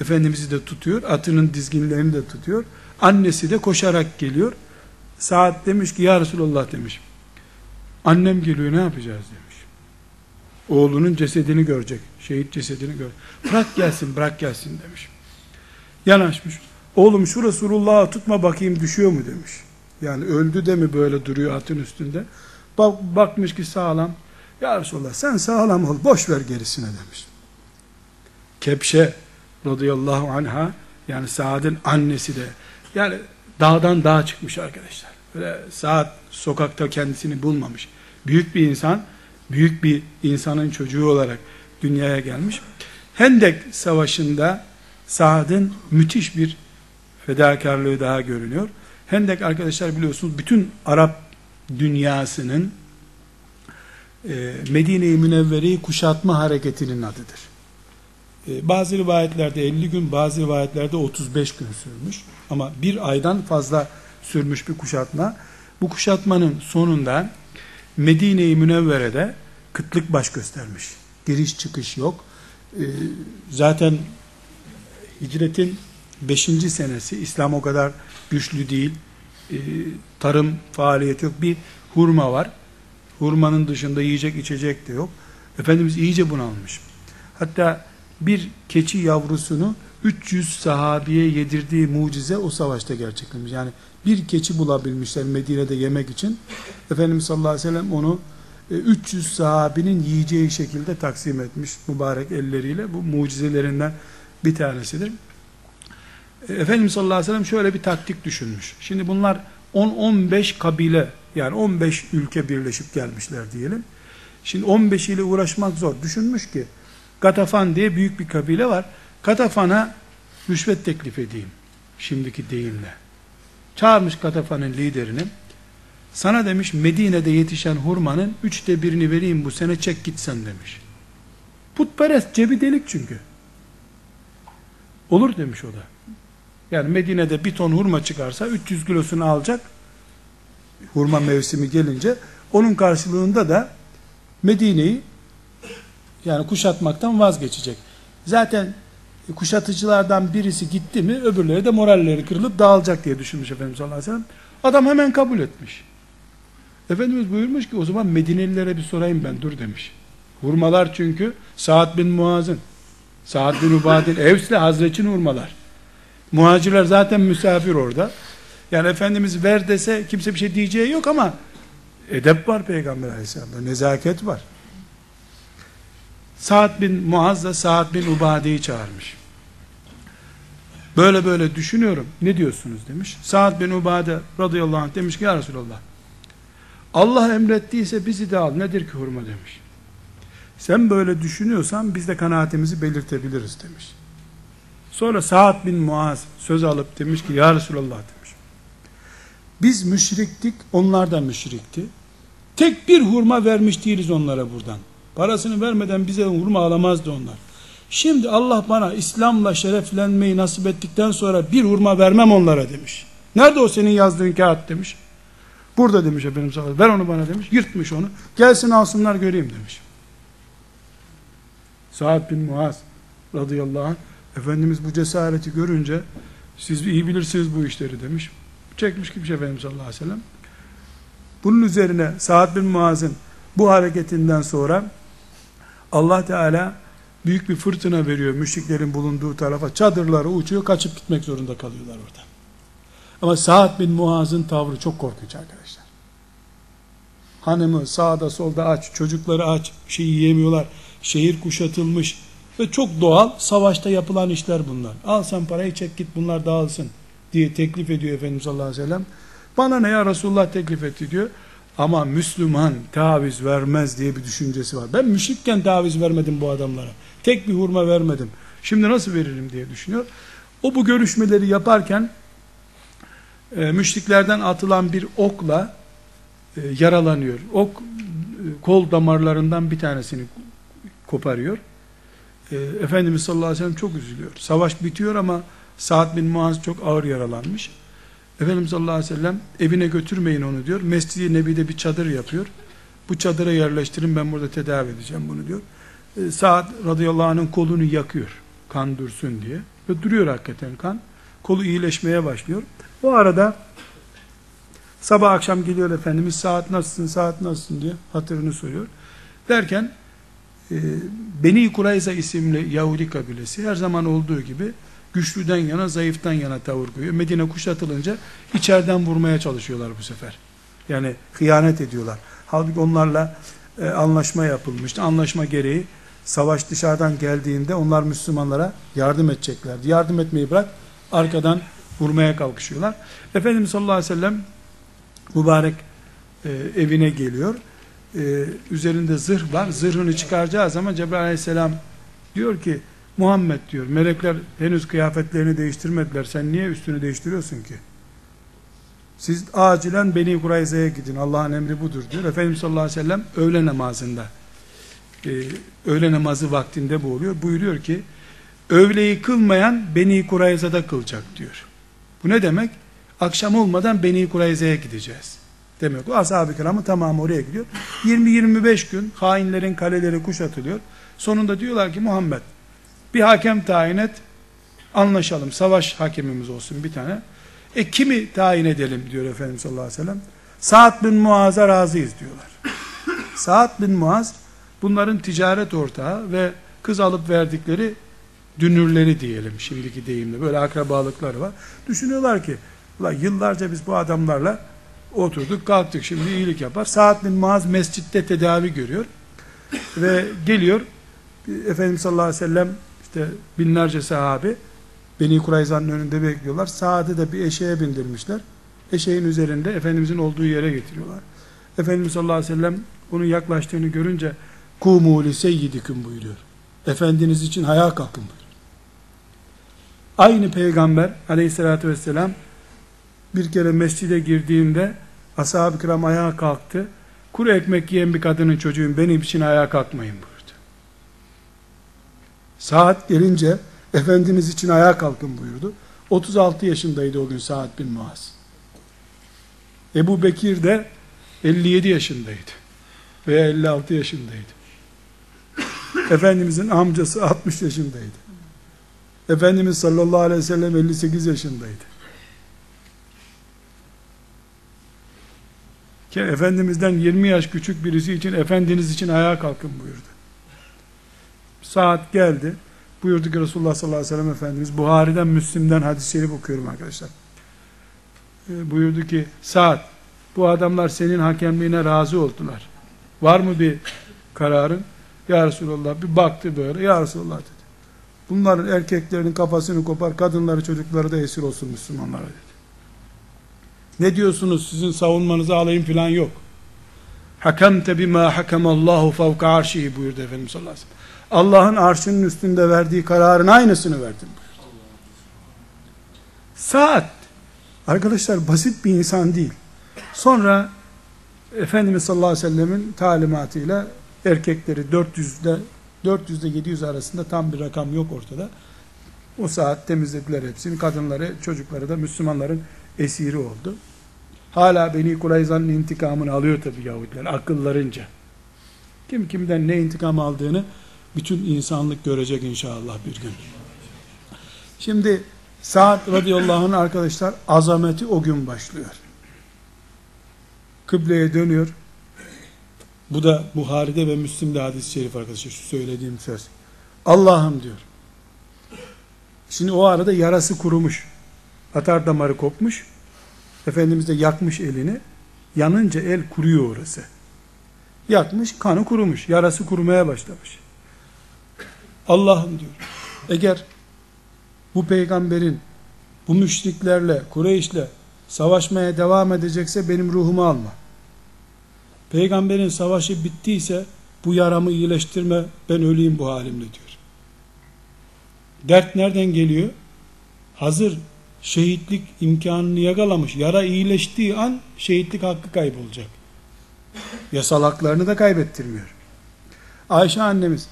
Efendimiz'i de tutuyor. Atının dizginlerini de tutuyor. Annesi de koşarak geliyor. Saad demiş ki ya Resulallah demiş. Annem geliyor ne yapacağız demiş. Oğlunun cesedini görecek. Şehit cesedini görecek. Bırak gelsin bırak gelsin demiş. Yanaşmış. Oğlum şu Resulullah'ı tutma bakayım düşüyor mu demiş. Yani öldü de mi böyle duruyor atın üstünde. Bak, bakmış ki sağlam. Ya Resulallah sen sağlam ol boş ver gerisine demiş. Kepşe radıyallahu anha yani Saad'ın annesi de yani dağdan dağa çıkmış arkadaşlar. Böyle saat sokakta kendisini bulmamış. Büyük bir insan, büyük bir insanın çocuğu olarak dünyaya gelmiş. Hendek Savaşı'nda Saad'ın müthiş bir fedakarlığı daha görünüyor. Hendek arkadaşlar biliyorsunuz bütün Arap dünyasının e, Medine-i Münevvere'yi kuşatma hareketinin adıdır. E, bazı rivayetlerde 50 gün, bazı rivayetlerde 35 gün sürmüş. Ama bir aydan fazla sürmüş bir kuşatma. Bu kuşatmanın sonunda Medine-i Münevvere'de kıtlık baş göstermiş. Giriş çıkış yok. E, zaten hicretin 5. senesi İslam o kadar güçlü değil. E, tarım faaliyeti yok. Bir hurma var. Hurmanın dışında yiyecek içecek de yok. Efendimiz iyice bunalmış. Hatta bir keçi yavrusunu 300 sahabiye yedirdiği mucize o savaşta gerçekleşmiş. Yani bir keçi bulabilmişler Medine'de yemek için. Efendimiz sallallahu aleyhi ve sellem onu e, 300 sahabinin yiyeceği şekilde taksim etmiş mübarek elleriyle. Bu mucizelerinden bir tanesidir. Efendimiz sallallahu aleyhi ve sellem şöyle bir taktik düşünmüş. Şimdi bunlar 10-15 kabile yani 15 ülke birleşip gelmişler diyelim. Şimdi 15 ile uğraşmak zor. Düşünmüş ki Gatafan diye büyük bir kabile var. Gatafan'a rüşvet teklif edeyim. Şimdiki deyimle. Çağırmış Gatafan'ın liderini. Sana demiş Medine'de yetişen hurmanın üçte birini vereyim bu sene çek gitsen demiş. Putperest cebi delik çünkü. Olur demiş o da. Yani Medine'de bir ton hurma çıkarsa 300 kilosunu alacak. Hurma mevsimi gelince onun karşılığında da Medine'yi yani kuşatmaktan vazgeçecek. Zaten kuşatıcılardan birisi gitti mi öbürleri de moralleri kırılıp dağılacak diye düşünmüş Efendimiz sallallahu aleyhi ve sellem. Adam hemen kabul etmiş. Efendimiz buyurmuş ki o zaman Medinelilere bir sorayım ben dur demiş. Hurmalar çünkü Sa'd bin Muaz'ın Sa'd bin Ubad'in Evs'le Hazreç'in hurmalar. Muhacirler zaten misafir orada. Yani Efendimiz ver dese kimse bir şey diyeceği yok ama edep var Peygamber Aleyhisselam'da. Nezaket var. Sa'd bin Muaz da Sa'd bin Ubade'yi çağırmış. Böyle böyle düşünüyorum. Ne diyorsunuz demiş. Sa'd bin Ubade radıyallahu anh demiş ki ya Resulallah Allah emrettiyse bizi de al. Nedir ki hurma demiş. Sen böyle düşünüyorsan biz de kanaatimizi belirtebiliriz demiş. Sonra Sa'd bin Muaz söz alıp demiş ki ya Resulallah demiş. Biz müşriktik, onlar da müşrikti. Tek bir hurma vermiş değiliz onlara buradan. Parasını vermeden bize hurma alamazdı onlar. Şimdi Allah bana İslam'la şereflenmeyi nasip ettikten sonra bir hurma vermem onlara demiş. Nerede o senin yazdığın kağıt demiş. Burada demiş Efendimiz sallallahu ver onu bana demiş. Yırtmış onu. Gelsin alsınlar göreyim demiş. Sa'd bin Muaz radıyallahu anh Efendimiz bu cesareti görünce siz iyi bilirsiniz bu işleri demiş. Çekmiş gibi Efendimiz sallallahu aleyhi ve sellem. Bunun üzerine Sa'd bin Muaz'ın bu hareketinden sonra Allah Teala büyük bir fırtına veriyor müşriklerin bulunduğu tarafa. Çadırları uçuyor, kaçıp gitmek zorunda kalıyorlar orada. Ama Sa'd bin Muaz'ın tavrı çok korkunç arkadaşlar. Hanımı sağda solda aç, çocukları aç, şey yiyemiyorlar. Şehir kuşatılmış ve çok doğal savaşta yapılan işler bunlar. Al sen parayı çek git bunlar dağılsın diye teklif ediyor Efendimiz sallallahu aleyhi ve sellem. Bana ne ya Resulullah teklif etti diyor. Ama Müslüman taviz vermez diye bir düşüncesi var. Ben müşrikken taviz vermedim bu adamlara. Tek bir hurma vermedim. Şimdi nasıl veririm diye düşünüyor. O bu görüşmeleri yaparken e, müşriklerden atılan bir okla e, yaralanıyor. Ok e, kol damarlarından bir tanesini koparıyor. E, Efendimiz sallallahu aleyhi ve sellem çok üzülüyor. Savaş bitiyor ama Sa'd bin Muaz çok ağır yaralanmış. Efendimiz sallallahu aleyhi ve sellem evine götürmeyin onu diyor. Mescid-i Nebi'de bir çadır yapıyor. Bu çadıra yerleştirin ben burada tedavi edeceğim bunu diyor. E, Sa'd radıyallahu anh'ın kolunu yakıyor. Kan dursun diye. Ve duruyor hakikaten kan. Kolu iyileşmeye başlıyor. O arada sabah akşam geliyor Efendimiz saat nasılsın saat nasılsın diye hatırını soruyor. Derken Beni Kurayza isimli Yahudi kabilesi her zaman olduğu gibi güçlüden yana zayıftan yana tavır koyuyor. Medine kuşatılınca içeriden vurmaya çalışıyorlar bu sefer. Yani hıyanet ediyorlar. Halbuki onlarla e, anlaşma yapılmıştı. Anlaşma gereği savaş dışarıdan geldiğinde onlar Müslümanlara yardım edeceklerdi. Yardım etmeyi bırak arkadan vurmaya kalkışıyorlar. Efendimiz sallallahu aleyhi ve sellem mübarek e, evine geliyor. E, üzerinde zırh var. Zırhını çıkaracağı zaman Cebrail aleyhisselam diyor ki Muhammed diyor melekler henüz kıyafetlerini değiştirmediler. Sen niye üstünü değiştiriyorsun ki? Siz acilen Beni Kurayza'ya gidin. Allah'ın emri budur diyor. Efendimiz sallallahu aleyhi ve sellem öğle namazında e, öğle namazı vaktinde bu oluyor. Buyuruyor ki öğleyi kılmayan Beni Kurayza'da kılacak diyor. Bu ne demek? Akşam olmadan Beni Kurayza'ya gideceğiz. Demek o ashab-ı kiramın tamamı oraya gidiyor. 20-25 gün hainlerin kaleleri kuşatılıyor. Sonunda diyorlar ki Muhammed bir hakem tayin et anlaşalım. Savaş hakemimiz olsun bir tane. E kimi tayin edelim diyor Efendimiz sallallahu aleyhi ve sellem. Sa'd bin Muaz'a razıyız diyorlar. Sa'd bin Muaz bunların ticaret ortağı ve kız alıp verdikleri dünürleri diyelim şimdiki deyimle böyle akrabalıkları var. Düşünüyorlar ki yıllarca biz bu adamlarla Oturduk kalktık şimdi iyilik yapar. Sa'd bin Muaz mescitte tedavi görüyor. Ve geliyor. Efendimiz sallallahu aleyhi ve sellem işte binlerce sahabe Beni Kurayza'nın önünde bekliyorlar. Sa'd'ı da bir eşeğe bindirmişler. Eşeğin üzerinde Efendimizin olduğu yere getiriyorlar. Efendimiz sallallahu aleyhi ve sellem onun yaklaştığını görünce kumu li seyyidikum buyuruyor. Efendiniz için ayağa kalkın buyuruyor. Aynı peygamber aleyhissalatü vesselam bir kere mescide girdiğinde ashab-ı kiram ayağa kalktı. Kuru ekmek yiyen bir kadının çocuğun benim için ayağa kalkmayın buyurdu. Saat gelince Efendiniz için ayağa kalkın buyurdu. 36 yaşındaydı o gün Sa'd bin Muaz. Ebu Bekir de 57 yaşındaydı. Veya 56 yaşındaydı. Efendimizin amcası 60 yaşındaydı. Efendimiz sallallahu aleyhi ve sellem 58 yaşındaydı. Ki Efendimiz'den 20 yaş küçük birisi için Efendiniz için ayağa kalkın buyurdu. Saat geldi. Buyurdu ki Resulullah sallallahu aleyhi ve sellem Efendimiz Buhari'den Müslim'den hadis-i şerif okuyorum arkadaşlar. E, buyurdu ki saat bu adamlar senin hakemliğine razı oldular. Var mı bir kararın? Ya Resulallah bir baktı böyle. Ya Resulallah dedi. Bunların erkeklerinin kafasını kopar, kadınları çocukları da esir olsun Müslümanlara dedi. Ne diyorsunuz sizin savunmanızı alayım filan yok. Hakemte bima hakemallahu fevka arşihi buyurdu Efendimiz sallallahu aleyhi ve sellem. Allah'ın arşının üstünde verdiği kararın aynısını verdim buyurdu. Saat arkadaşlar basit bir insan değil. Sonra Efendimiz sallallahu aleyhi ve sellemin talimatıyla erkekleri 400'de 400 ile 700 arasında tam bir rakam yok ortada. O saat temizlediler hepsini. Kadınları, çocukları da Müslümanların esiri oldu. Hala Beni Kurayza'nın intikamını alıyor tabi Yahudiler akıllarınca. Kim kimden ne intikam aldığını bütün insanlık görecek inşallah bir gün. Şimdi Sa'd radıyallahu anh arkadaşlar azameti o gün başlıyor. Kıbleye dönüyor. Bu da Buhari'de ve Müslim'de hadis-i şerif arkadaşlar şu söylediğim söz. Allah'ım diyor. Şimdi o arada yarası kurumuş. Atar damarı kopmuş. Efendimiz de yakmış elini. Yanınca el kuruyor orası. Yakmış, kanı kurumuş. Yarası kurumaya başlamış. Allah'ım diyor. Eğer bu peygamberin bu müşriklerle, Kureyş'le savaşmaya devam edecekse benim ruhumu alma. Peygamberin savaşı bittiyse bu yaramı iyileştirme ben öleyim bu halimle diyor. Dert nereden geliyor? Hazır şehitlik imkanını yakalamış. Yara iyileştiği an şehitlik hakkı kaybolacak. Yasal haklarını da kaybettirmiyor. Ayşe annemiz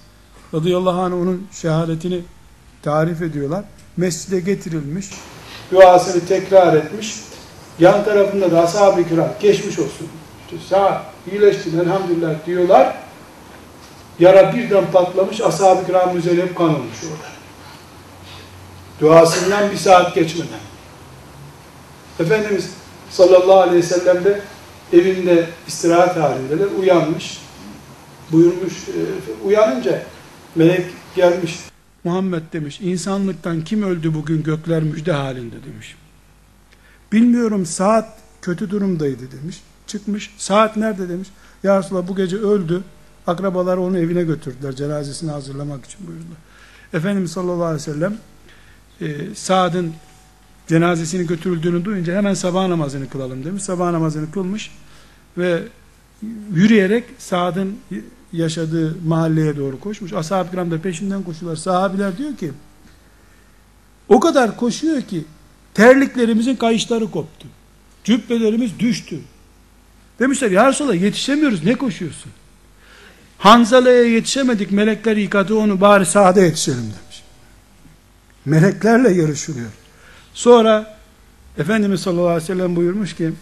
radıyallahu anh onun şehadetini tarif ediyorlar. Mescide getirilmiş, duasını tekrar etmiş. Yan tarafında da ashab-ı kiram geçmiş olsun. Sağ iyileştin elhamdülillah diyorlar. Yara birden patlamış, ashab-ı kiramın üzerine kan olmuş orada. Duasından bir saat geçmeden. Efendimiz sallallahu aleyhi ve sellem de evinde istirahat halindeler. Uyanmış. Buyurmuş. E, uyanınca melek gelmiş. Muhammed demiş. insanlıktan kim öldü bugün gökler müjde halinde demiş. Bilmiyorum saat kötü durumdaydı demiş. Çıkmış. Saat nerede demiş. Ya Resulallah bu gece öldü. Akrabaları onu evine götürdüler. Cenazesini hazırlamak için buyurdular. Efendimiz sallallahu aleyhi ve sellem e, Saad'ın cenazesini götürüldüğünü duyunca hemen sabah namazını kılalım demiş. Sabah namazını kılmış ve yürüyerek Saad'ın yaşadığı mahalleye doğru koşmuş. Ashab-ı da peşinden koşuyorlar. Sahabiler diyor ki o kadar koşuyor ki terliklerimizin kayışları koptu. Cübbelerimiz düştü. Demişler ya Resulallah yetişemiyoruz ne koşuyorsun? Hanzala'ya yetişemedik melekler yıkadı onu bari sahada yetişelim demiş. Meleklerle yarışılıyor. Sonra Efendimiz sallallahu aleyhi ve sellem buyurmuş ki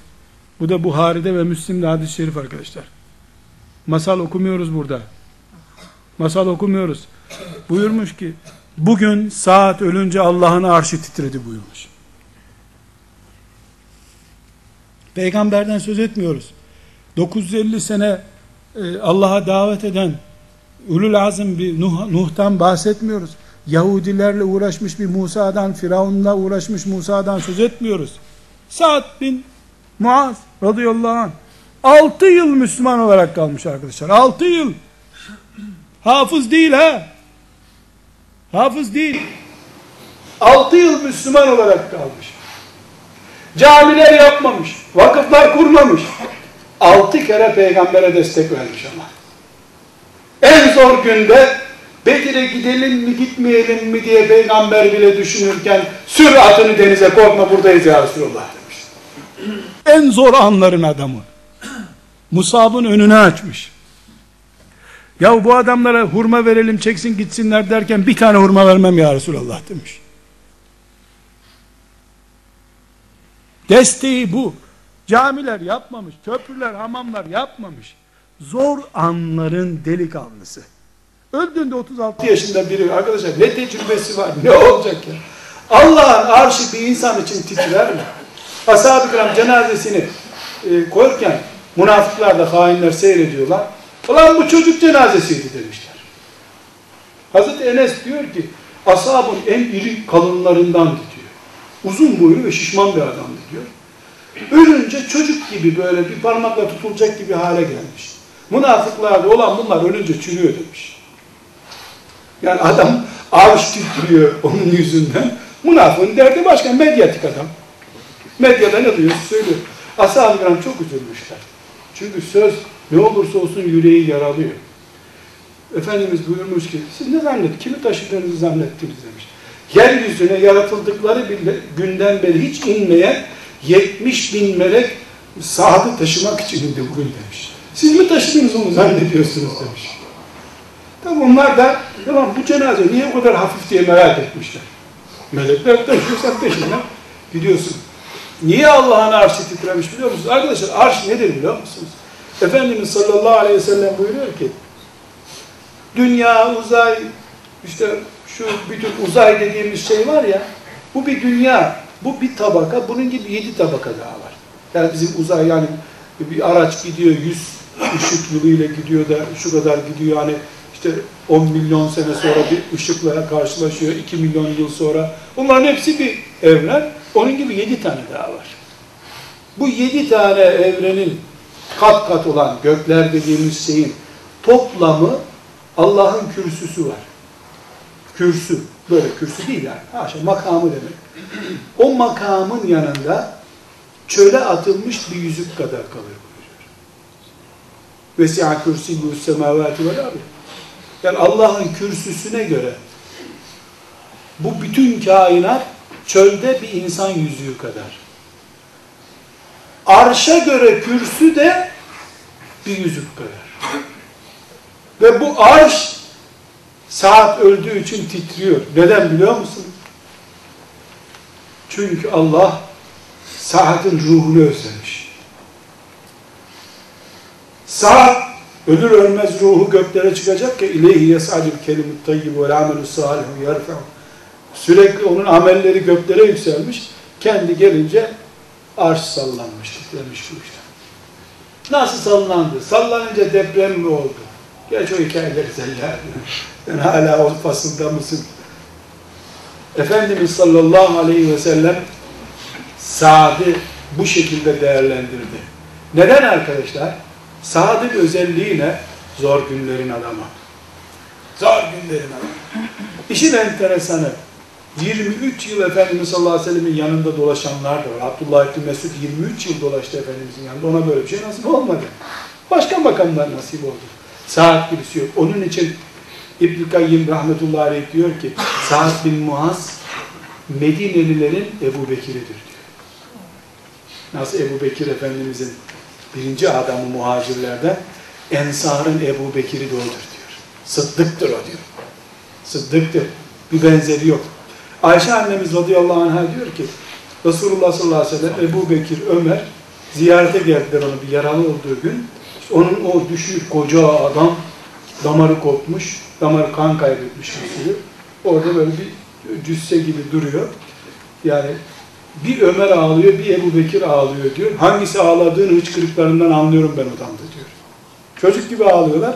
bu da Buhari'de ve Müslim'de hadis-i şerif arkadaşlar. Masal okumuyoruz burada. Masal okumuyoruz. Buyurmuş ki bugün saat ölünce Allah'ın arşı titredi buyurmuş. Peygamberden söz etmiyoruz. 950 sene e, Allah'a davet eden Ulul Azim bir Nuh, Nuh'tan bahsetmiyoruz. Yahudilerle uğraşmış bir Musa'dan, Firavun'la uğraşmış Musa'dan söz etmiyoruz. Sa'd bin Muaz radıyallahu anh 6 yıl Müslüman olarak kalmış arkadaşlar. 6 yıl. Hafız değil ha. Hafız değil. 6 yıl Müslüman olarak kalmış. Camiler yapmamış. Vakıflar kurmamış. 6 kere peygambere destek vermiş ama. En zor günde Bedir'e gidelim mi gitmeyelim mi diye peygamber bile düşünürken sür atını denize korkma buradayız ya Resulallah demiş. En zor anların adamı. Musab'ın önünü açmış. Ya bu adamlara hurma verelim çeksin gitsinler derken bir tane hurma vermem ya Resulallah demiş. Desteği bu. Camiler yapmamış, köprüler, hamamlar yapmamış. Zor anların delikanlısı. Öldüğünde 36 yaşında biri arkadaşlar ne tecrübesi var ne olacak ya. Allah'ın arşı bir insan için titrer mi? Ashab-ı kiram cenazesini e, koyarken münafıklar da hainler seyrediyorlar. Ulan bu çocuk cenazesiydi demişler. Hazreti Enes diyor ki ashabın en iri kalınlarındandı diyor. Uzun boylu ve şişman bir adamdı diyor. Ölünce çocuk gibi böyle bir parmakla tutulacak gibi hale gelmiş. Münafıklarda olan bunlar ölünce çürüyor demiş. Yani adam arş titriyor onun yüzünden. Münafığın derdi başka medyatik adam. Medyada ne duyuyorsa söylüyor. Ashab-ı çok üzülmüşler. Çünkü söz ne olursa olsun yüreği yaralıyor. Efendimiz buyurmuş ki siz ne zannet, kimi taşıdığınızı zannettiniz demiş. Yeryüzüne yaratıldıkları bile günden beri hiç inmeyen 70 bin melek sahabe taşımak için indi bugün demiş. Siz mi taşıdınız onu zannediyorsunuz demiş. Onlar da tamam bu cenaze niye o kadar hafif diye merak etmişler. Melekler taşıyorsan peşinden gidiyorsun. Niye Allah'ın arşı titremiş biliyor musunuz? Arkadaşlar arş nedir biliyor musunuz? Efendimiz sallallahu aleyhi ve sellem buyuruyor ki dünya, uzay, işte şu bütün uzay dediğimiz şey var ya bu bir dünya, bu bir tabaka, bunun gibi yedi tabaka daha var. Yani bizim uzay yani bir araç gidiyor 100 ışık yılıyla gidiyor da şu kadar gidiyor yani işte 10 milyon sene sonra bir ışıkla karşılaşıyor 2 milyon yıl sonra. Bunların hepsi bir evren. Onun gibi 7 tane daha var. Bu 7 tane evrenin kat kat olan gökler dediğimiz şeyin toplamı Allah'ın kürsüsü var. Kürsü. Böyle kürsü değil yani. Haşa makamı demek. O makamın yanında çöle atılmış bir yüzük kadar kalır. Vesi'a kürsiyyu semavati vel ardı. Yani Allah'ın kürsüsüne göre bu bütün kainat çölde bir insan yüzüğü kadar. Arşa göre kürsü de bir yüzük kadar. Ve bu arş saat öldüğü için titriyor. Neden biliyor musun? Çünkü Allah saatin ruhunu özlemiş. Saat ölür ölmez ruhu göklere çıkacak ki ileyhi yes'alül kelimut tayyibu vel amelü salihu yerfe'u. Sürekli onun amelleri göklere yükselmiş. Kendi gelince arş sallanmış, titremiş bu işte. Nasıl sallandı? Sallanınca deprem mi oldu? Geç o hikayeleri zeller. Sen hala o fasılda mısın? Efendimiz sallallahu aleyhi ve sellem saati bu şekilde değerlendirdi. Neden arkadaşlar? Saadın özelliği ne? Zor günlerin adamı. Zor günlerin adamı. İşin enteresanı, 23 yıl Efendimiz sallallahu aleyhi ve sellemin yanında dolaşanlar da var. Abdullah İbni Mesud 23 yıl dolaştı Efendimizin yanında. Ona böyle bir şey nasip olmadı. Başka makamlar nasip oldu. Saat gibisi yok. Onun için İbn-i Kayyim rahmetullahi aleyh diyor ki Sa'd bin Muaz Medinelilerin Ebu Bekir'idir diyor. Nasıl Ebu Bekir Efendimizin birinci adamı muhacirlerden Ensar'ın Ebu Bekir'i de odur diyor. Sıddıktır o diyor. Sıddıktır. Bir benzeri yok. Ayşe annemiz radıyallahu anh'a diyor ki Resulullah sallallahu aleyhi ve sellem Ebu Bekir, Ömer ziyarete geldiler onu bir yaralı olduğu gün. İşte onun o düşük koca adam damarı kopmuş, damarı kan kaybetmiş bir Orada böyle bir cüsse gibi duruyor. Yani bir Ömer ağlıyor, bir Ebu Bekir ağlıyor diyor. Hangisi ağladığını hıçkırıklarından anlıyorum ben odamda diyor. Çocuk gibi ağlıyorlar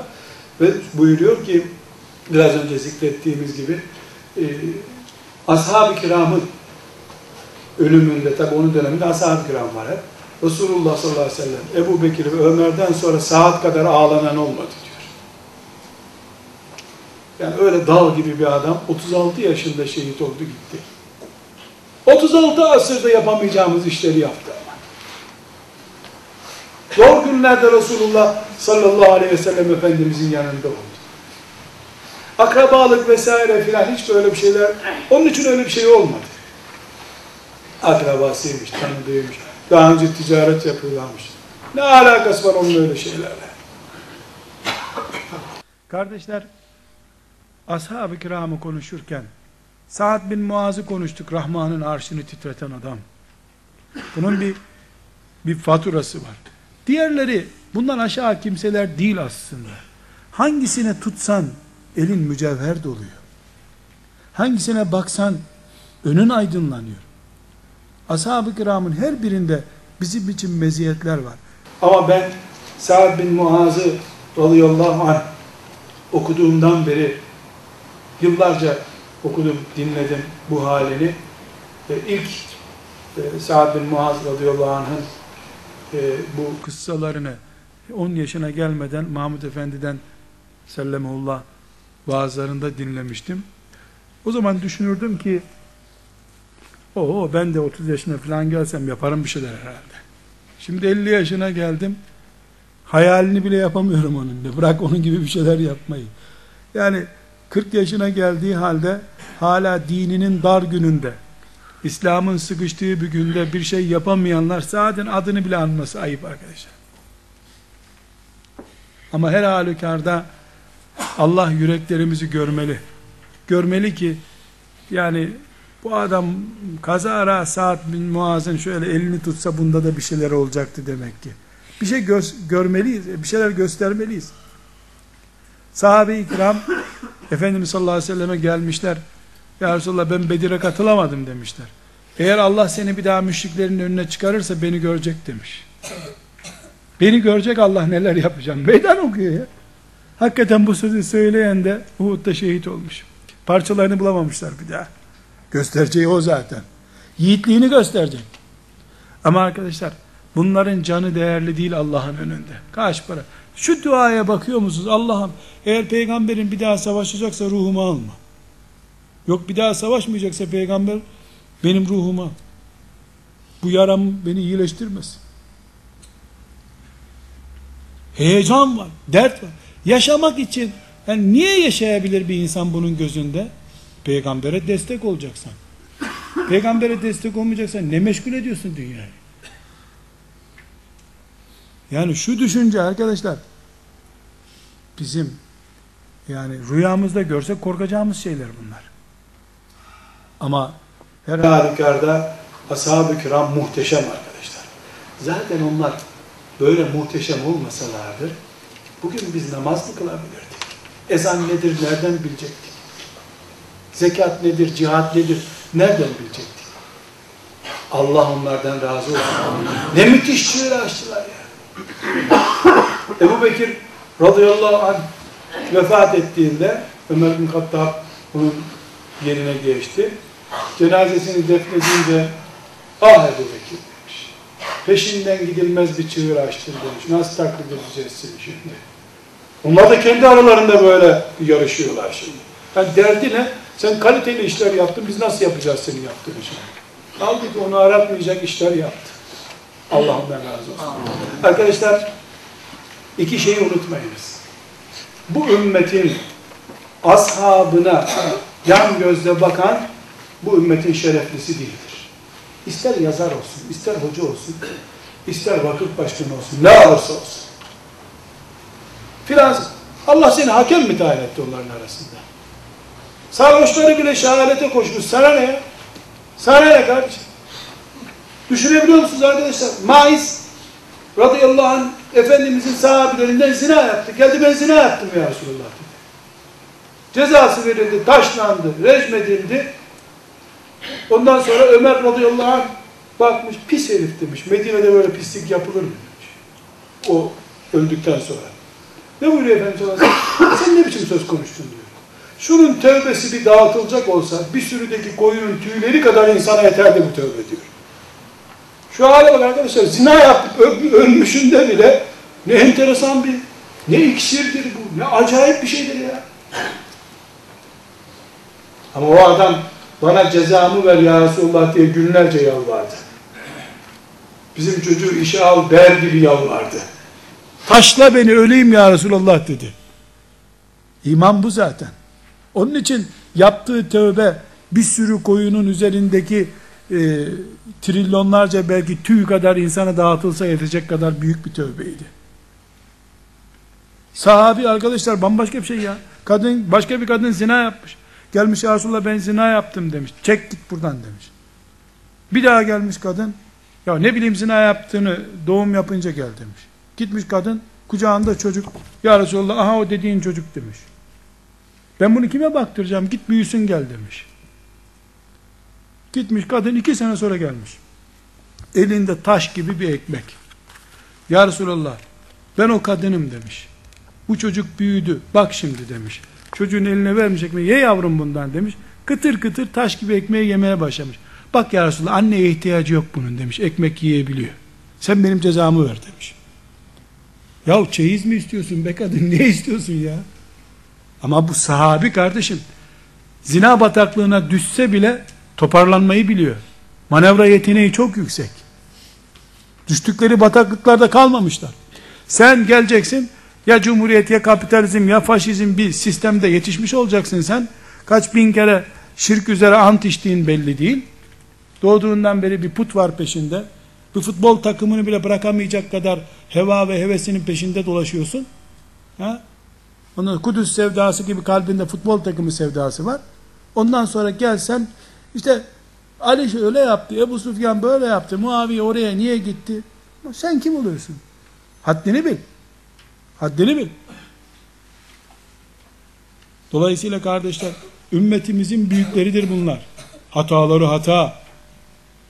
ve buyuruyor ki biraz önce zikrettiğimiz gibi e, ashab-ı kiramın ölümünde tabi onun döneminde ashab-ı kiram var hep. Resulullah sallallahu aleyhi ve sellem Ebu Bekir ve Ömer'den sonra saat kadar ağlanan olmadı diyor. Yani öyle dal gibi bir adam 36 yaşında şehit oldu gitti. 36 asırda yapamayacağımız işleri yaptı. Zor günlerde Resulullah sallallahu aleyhi ve sellem Efendimizin yanında oldu. Akrabalık vesaire filan hiç böyle bir şeyler, onun için öyle bir şey olmadı. Akrabasıymış, tanıdığıymış, daha önce ticaret yapıyorlarmış. Ne alakası var onun öyle şeylerle? Kardeşler, ashab-ı kiramı konuşurken, Sa'd bin Muaz'ı konuştuk, Rahman'ın arşını titreten adam. Bunun bir bir faturası var. Diğerleri bundan aşağı kimseler değil aslında. Hangisine tutsan elin mücevher doluyor. Hangisine baksan önün aydınlanıyor. Ashab-ı kiramın her birinde bizim için meziyetler var. Ama ben Sa'd bin Muaz'ı radıyallahu anh okuduğumdan beri yıllarca okudum, dinledim bu halini. E, ilk e, Sa'd bin Muaz radıyallahu anh'ın e, bu kıssalarını 10 yaşına gelmeden Mahmud Efendi'den sellemullah vaazlarında dinlemiştim. O zaman düşünürdüm ki o ben de 30 yaşına falan gelsem yaparım bir şeyler herhalde. Şimdi 50 yaşına geldim. Hayalini bile yapamıyorum onun da. Bırak onun gibi bir şeyler yapmayı. Yani 40 yaşına geldiği halde hala dininin dar gününde İslam'ın sıkıştığı bir günde bir şey yapamayanlar zaten adını bile anması ayıp arkadaşlar. Ama her halükarda Allah yüreklerimizi görmeli. Görmeli ki yani bu adam kazara saat bin Muaz'ın şöyle elini tutsa bunda da bir şeyler olacaktı demek ki. Bir şey göz, görmeliyiz, bir şeyler göstermeliyiz. Sahabe-i kiram Efendimiz sallallahu aleyhi ve selleme gelmişler. Ya Resulallah ben Bedir'e katılamadım demişler. Eğer Allah seni bir daha müşriklerin önüne çıkarırsa beni görecek demiş. Beni görecek Allah neler yapacağım. Meydan okuyor ya. Hakikaten bu sözü söyleyen de Uhud'da şehit olmuş. Parçalarını bulamamışlar bir daha. Göstereceği o zaten. Yiğitliğini gösterecek. Ama arkadaşlar bunların canı değerli değil Allah'ın önünde. Kaç para? Şu duaya bakıyor musunuz? Allah'ım eğer peygamberin bir daha savaşacaksa ruhumu alma. Yok bir daha savaşmayacaksa peygamber benim ruhuma bu yaram beni iyileştirmez. Heyecan var, dert var. Yaşamak için yani niye yaşayabilir bir insan bunun gözünde? Peygambere destek olacaksan. Peygambere destek olmayacaksan ne meşgul ediyorsun dünyayı? Yani şu düşünce arkadaşlar bizim yani rüyamızda görsek korkacağımız şeyler bunlar. Ama her halükarda ashab-ı kiram muhteşem arkadaşlar. Zaten onlar böyle muhteşem olmasalardı bugün biz namaz mı kılabilirdik? Ezan nedir, nereden bilecektik? Zekat nedir, cihat nedir, nereden bilecektik? Allah onlardan razı olsun. Ne müthiş çığır açtılar ya. Ebu Bekir radıyallahu anh vefat ettiğinde Ömer bin Hattab bunun yerine geçti. Cenazesini defnedince ah Ebu Bekir demiş. Peşinden gidilmez bir çığır açtın demiş. Nasıl taklit edeceğiz seni şimdi? Onlar da kendi aralarında böyle yarışıyorlar şimdi. Yani derdi ne? Sen kaliteli işler yaptın, biz nasıl yapacağız senin yaptığın işi? Halbuki onu aratmayacak işler yaptı. Allah ondan razı olsun. Arkadaşlar, iki şeyi unutmayınız. Bu ümmetin ashabına yan gözle bakan bu ümmetin şereflisi değildir. İster yazar olsun, ister hoca olsun, ister vakıf başkanı olsun, ne olursa olsun. Filan Allah seni hakem mi tayin etti onların arasında? Sarhoşları bile şehadete koşmuş. Sana ne ya? Sana ne kardeşim? Düşünebiliyor musunuz arkadaşlar? Maiz radıyallahu anh Efendimizin sahabilerinden zina yaptı. Geldi ben zina yaptım ya Resulullah. Cezası verildi, taşlandı, rejmedildi. Ondan sonra Ömer radıyallahu anh bakmış, pis herif demiş. Medine'de böyle pislik yapılır mı demiş. O öldükten sonra. Ne buyuruyor Efendimiz? Sen ne biçim söz konuştun diyor. Şunun tövbesi bir dağıtılacak olsa bir sürüdeki koyunun tüyleri kadar insana yeterdi bu tövbe diyor. Şu hale bak arkadaşlar zina yaptık öl- ölmüşünde bile ne enteresan bir ne iksirdir bu ne acayip bir şeydir ya. Ama o adam bana cezamı ver ya Resulullah diye günlerce yalvardı. Bizim çocuğu işe al der gibi yalvardı. Taşla beni öleyim ya Resulullah dedi. İman bu zaten. Onun için yaptığı tövbe bir sürü koyunun üzerindeki e, trilyonlarca belki tüy kadar insana dağıtılsa yetecek kadar büyük bir tövbeydi. Sahabi arkadaşlar bambaşka bir şey ya. Kadın başka bir kadın zina yapmış. Gelmiş ya Resulallah ben zina yaptım demiş. Çek git buradan demiş. Bir daha gelmiş kadın. Ya ne bileyim zina yaptığını doğum yapınca gel demiş. Gitmiş kadın kucağında çocuk. Ya Resulallah aha o dediğin çocuk demiş. Ben bunu kime baktıracağım? Git büyüsün gel demiş. Gitmiş kadın iki sene sonra gelmiş. Elinde taş gibi bir ekmek. Ya Resulallah ben o kadınım demiş. Bu çocuk büyüdü. Bak şimdi demiş. Çocuğun eline vermiş ekmeği. Ye yavrum bundan demiş. Kıtır kıtır taş gibi ekmeği yemeye başlamış. Bak ya Resulallah anneye ihtiyacı yok bunun demiş. Ekmek yiyebiliyor. Sen benim cezamı ver demiş. Yahu çeyiz mi istiyorsun be kadın? Ne istiyorsun ya? Ama bu sahabi kardeşim zina bataklığına düşse bile toparlanmayı biliyor. Manevra yeteneği çok yüksek. Düştükleri bataklıklarda kalmamışlar. Sen geleceksin ya cumhuriyet ya kapitalizm ya faşizm bir sistemde yetişmiş olacaksın sen. Kaç bin kere şirk üzere ant içtiğin belli değil. Doğduğundan beri bir put var peşinde. Bir futbol takımını bile bırakamayacak kadar heva ve hevesinin peşinde dolaşıyorsun. Ha? Onun Kudüs sevdası gibi kalbinde futbol takımı sevdası var. Ondan sonra gelsen işte Ali şöyle yaptı, Ebu Sufyan böyle yaptı, Muaviye oraya niye gitti? Sen kim oluyorsun? Haddini bil. Haddini bil. Dolayısıyla kardeşler, ümmetimizin büyükleridir bunlar. Hataları hata.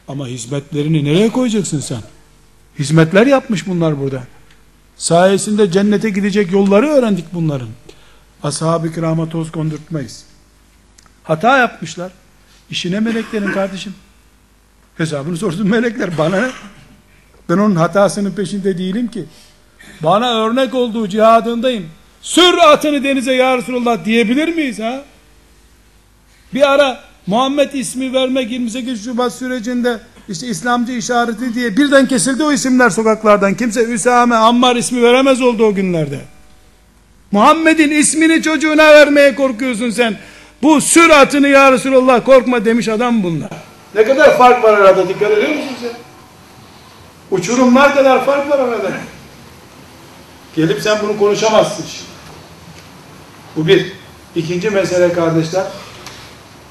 Ama hizmetlerini nereye koyacaksın sen? Hizmetler yapmış bunlar burada. Sayesinde cennete gidecek yolları öğrendik bunların. Ashab-ı kirama toz kondurtmayız. Hata yapmışlar. İşine meleklerin kardeşim. Hesabını sorsun melekler. Bana ne? Ben onun hatasının peşinde değilim ki. Bana örnek olduğu cihadındayım. Sür atını denize ya Resulullah diyebilir miyiz ha? Bir ara Muhammed ismi vermek 28 Şubat sürecinde işte İslamcı işareti diye birden kesildi o isimler sokaklardan. Kimse Üsame, Ammar ismi veremez oldu o günlerde. Muhammed'in ismini çocuğuna vermeye korkuyorsun sen. Bu süratini ya Resulallah korkma demiş adam bunlar. Ne kadar fark var arada dikkat ediyor musunuz ya? Uçurumlar kadar fark var arada. Gelip sen bunu konuşamazsın şimdi. Bu bir. İkinci mesele kardeşler.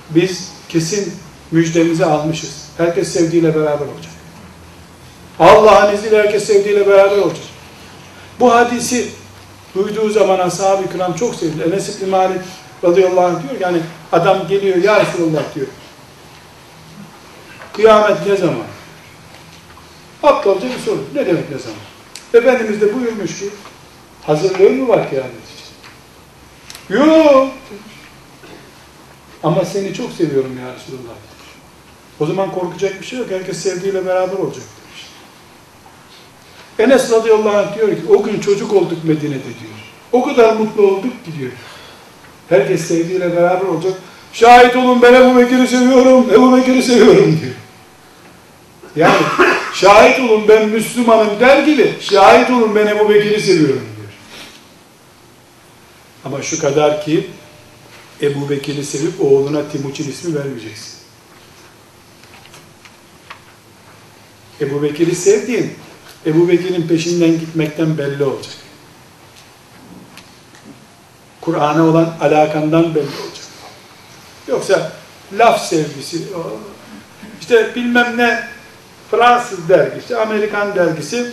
Biz kesin müjdemizi almışız. Herkes sevdiğiyle beraber olacak. Allah'ın izniyle herkes sevdiğiyle beraber olacak. Bu hadisi duyduğu zaman ashab-ı kiram çok sevdi. Enes İbni Malik radıyallahu anh diyor yani adam geliyor ya Resulallah diyor. Kıyamet ne zaman? Aptalca bir soru. Ne demek ne zaman? Efendimiz de buyurmuş ki hazırlığı mı var kıyamet için? Yok. Ama seni çok seviyorum ya Resulallah. O zaman korkacak bir şey yok. Herkes sevdiğiyle beraber olacak demiş. Enes radıyallahu anh diyor ki o gün çocuk olduk Medine'de diyor. O kadar mutlu olduk ki diyor. Herkes sevdiğiyle beraber olacak. Şahit olun ben Ebu Bekir'i seviyorum, Ebu Bekir'i seviyorum diyor. Yani şahit olun ben Müslümanım der gibi şahit olun ben Ebu Bekir'i seviyorum diyor. Ama şu kadar ki Ebu Bekir'i sevip oğluna Timuçin ismi vermeyeceksin. Ebu Bekir'i sevdiğin, Ebu Bekir'in peşinden gitmekten belli olacak. Kur'an'a olan alakandan belli olacak. Yoksa laf sevgisi, işte bilmem ne Fransız dergisi, Amerikan dergisi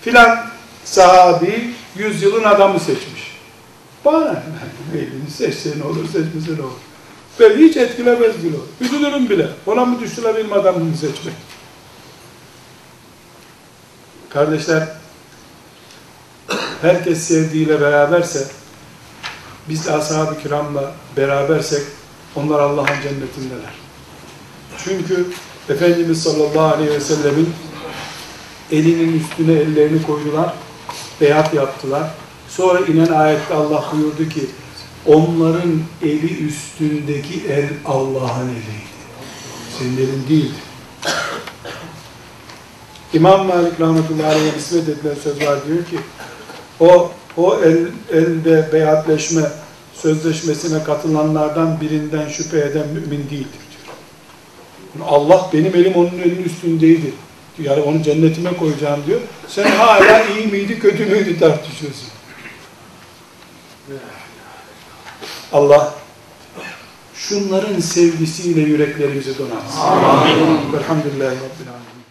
filan sahabi yüzyılın adamı seçmiş. Bana elini seçse ne olur, seçmese ne olur. Beni hiç etkilemez bile. Üzülürüm bile. Ona mı düştüler benim adamımı seçmek? Kardeşler, herkes sevdiğiyle beraberse, biz de ashab-ı kiramla berabersek, onlar Allah'ın cennetindeler. Çünkü Efendimiz sallallahu aleyhi ve sellemin elinin üstüne ellerini koydular, beyat yaptılar. Sonra inen ayette Allah buyurdu ki, onların eli üstündeki el Allah'ın eliydi. Senin elin değildi. İmam Malik rahmetullahi aleyh'e nispet edilen söz var diyor ki, o o el, elde beyatleşme sözleşmesine katılanlardan birinden şüphe eden mümin değildir diyor. Allah benim elim onun elinin üstündeydi. Yani onu cennetime koyacağım diyor. Sen hala iyi miydi kötü müydü tartışıyorsun. Allah şunların sevgisiyle yüreklerimizi donatsın. Elhamdülillahi Rabbil Alemin.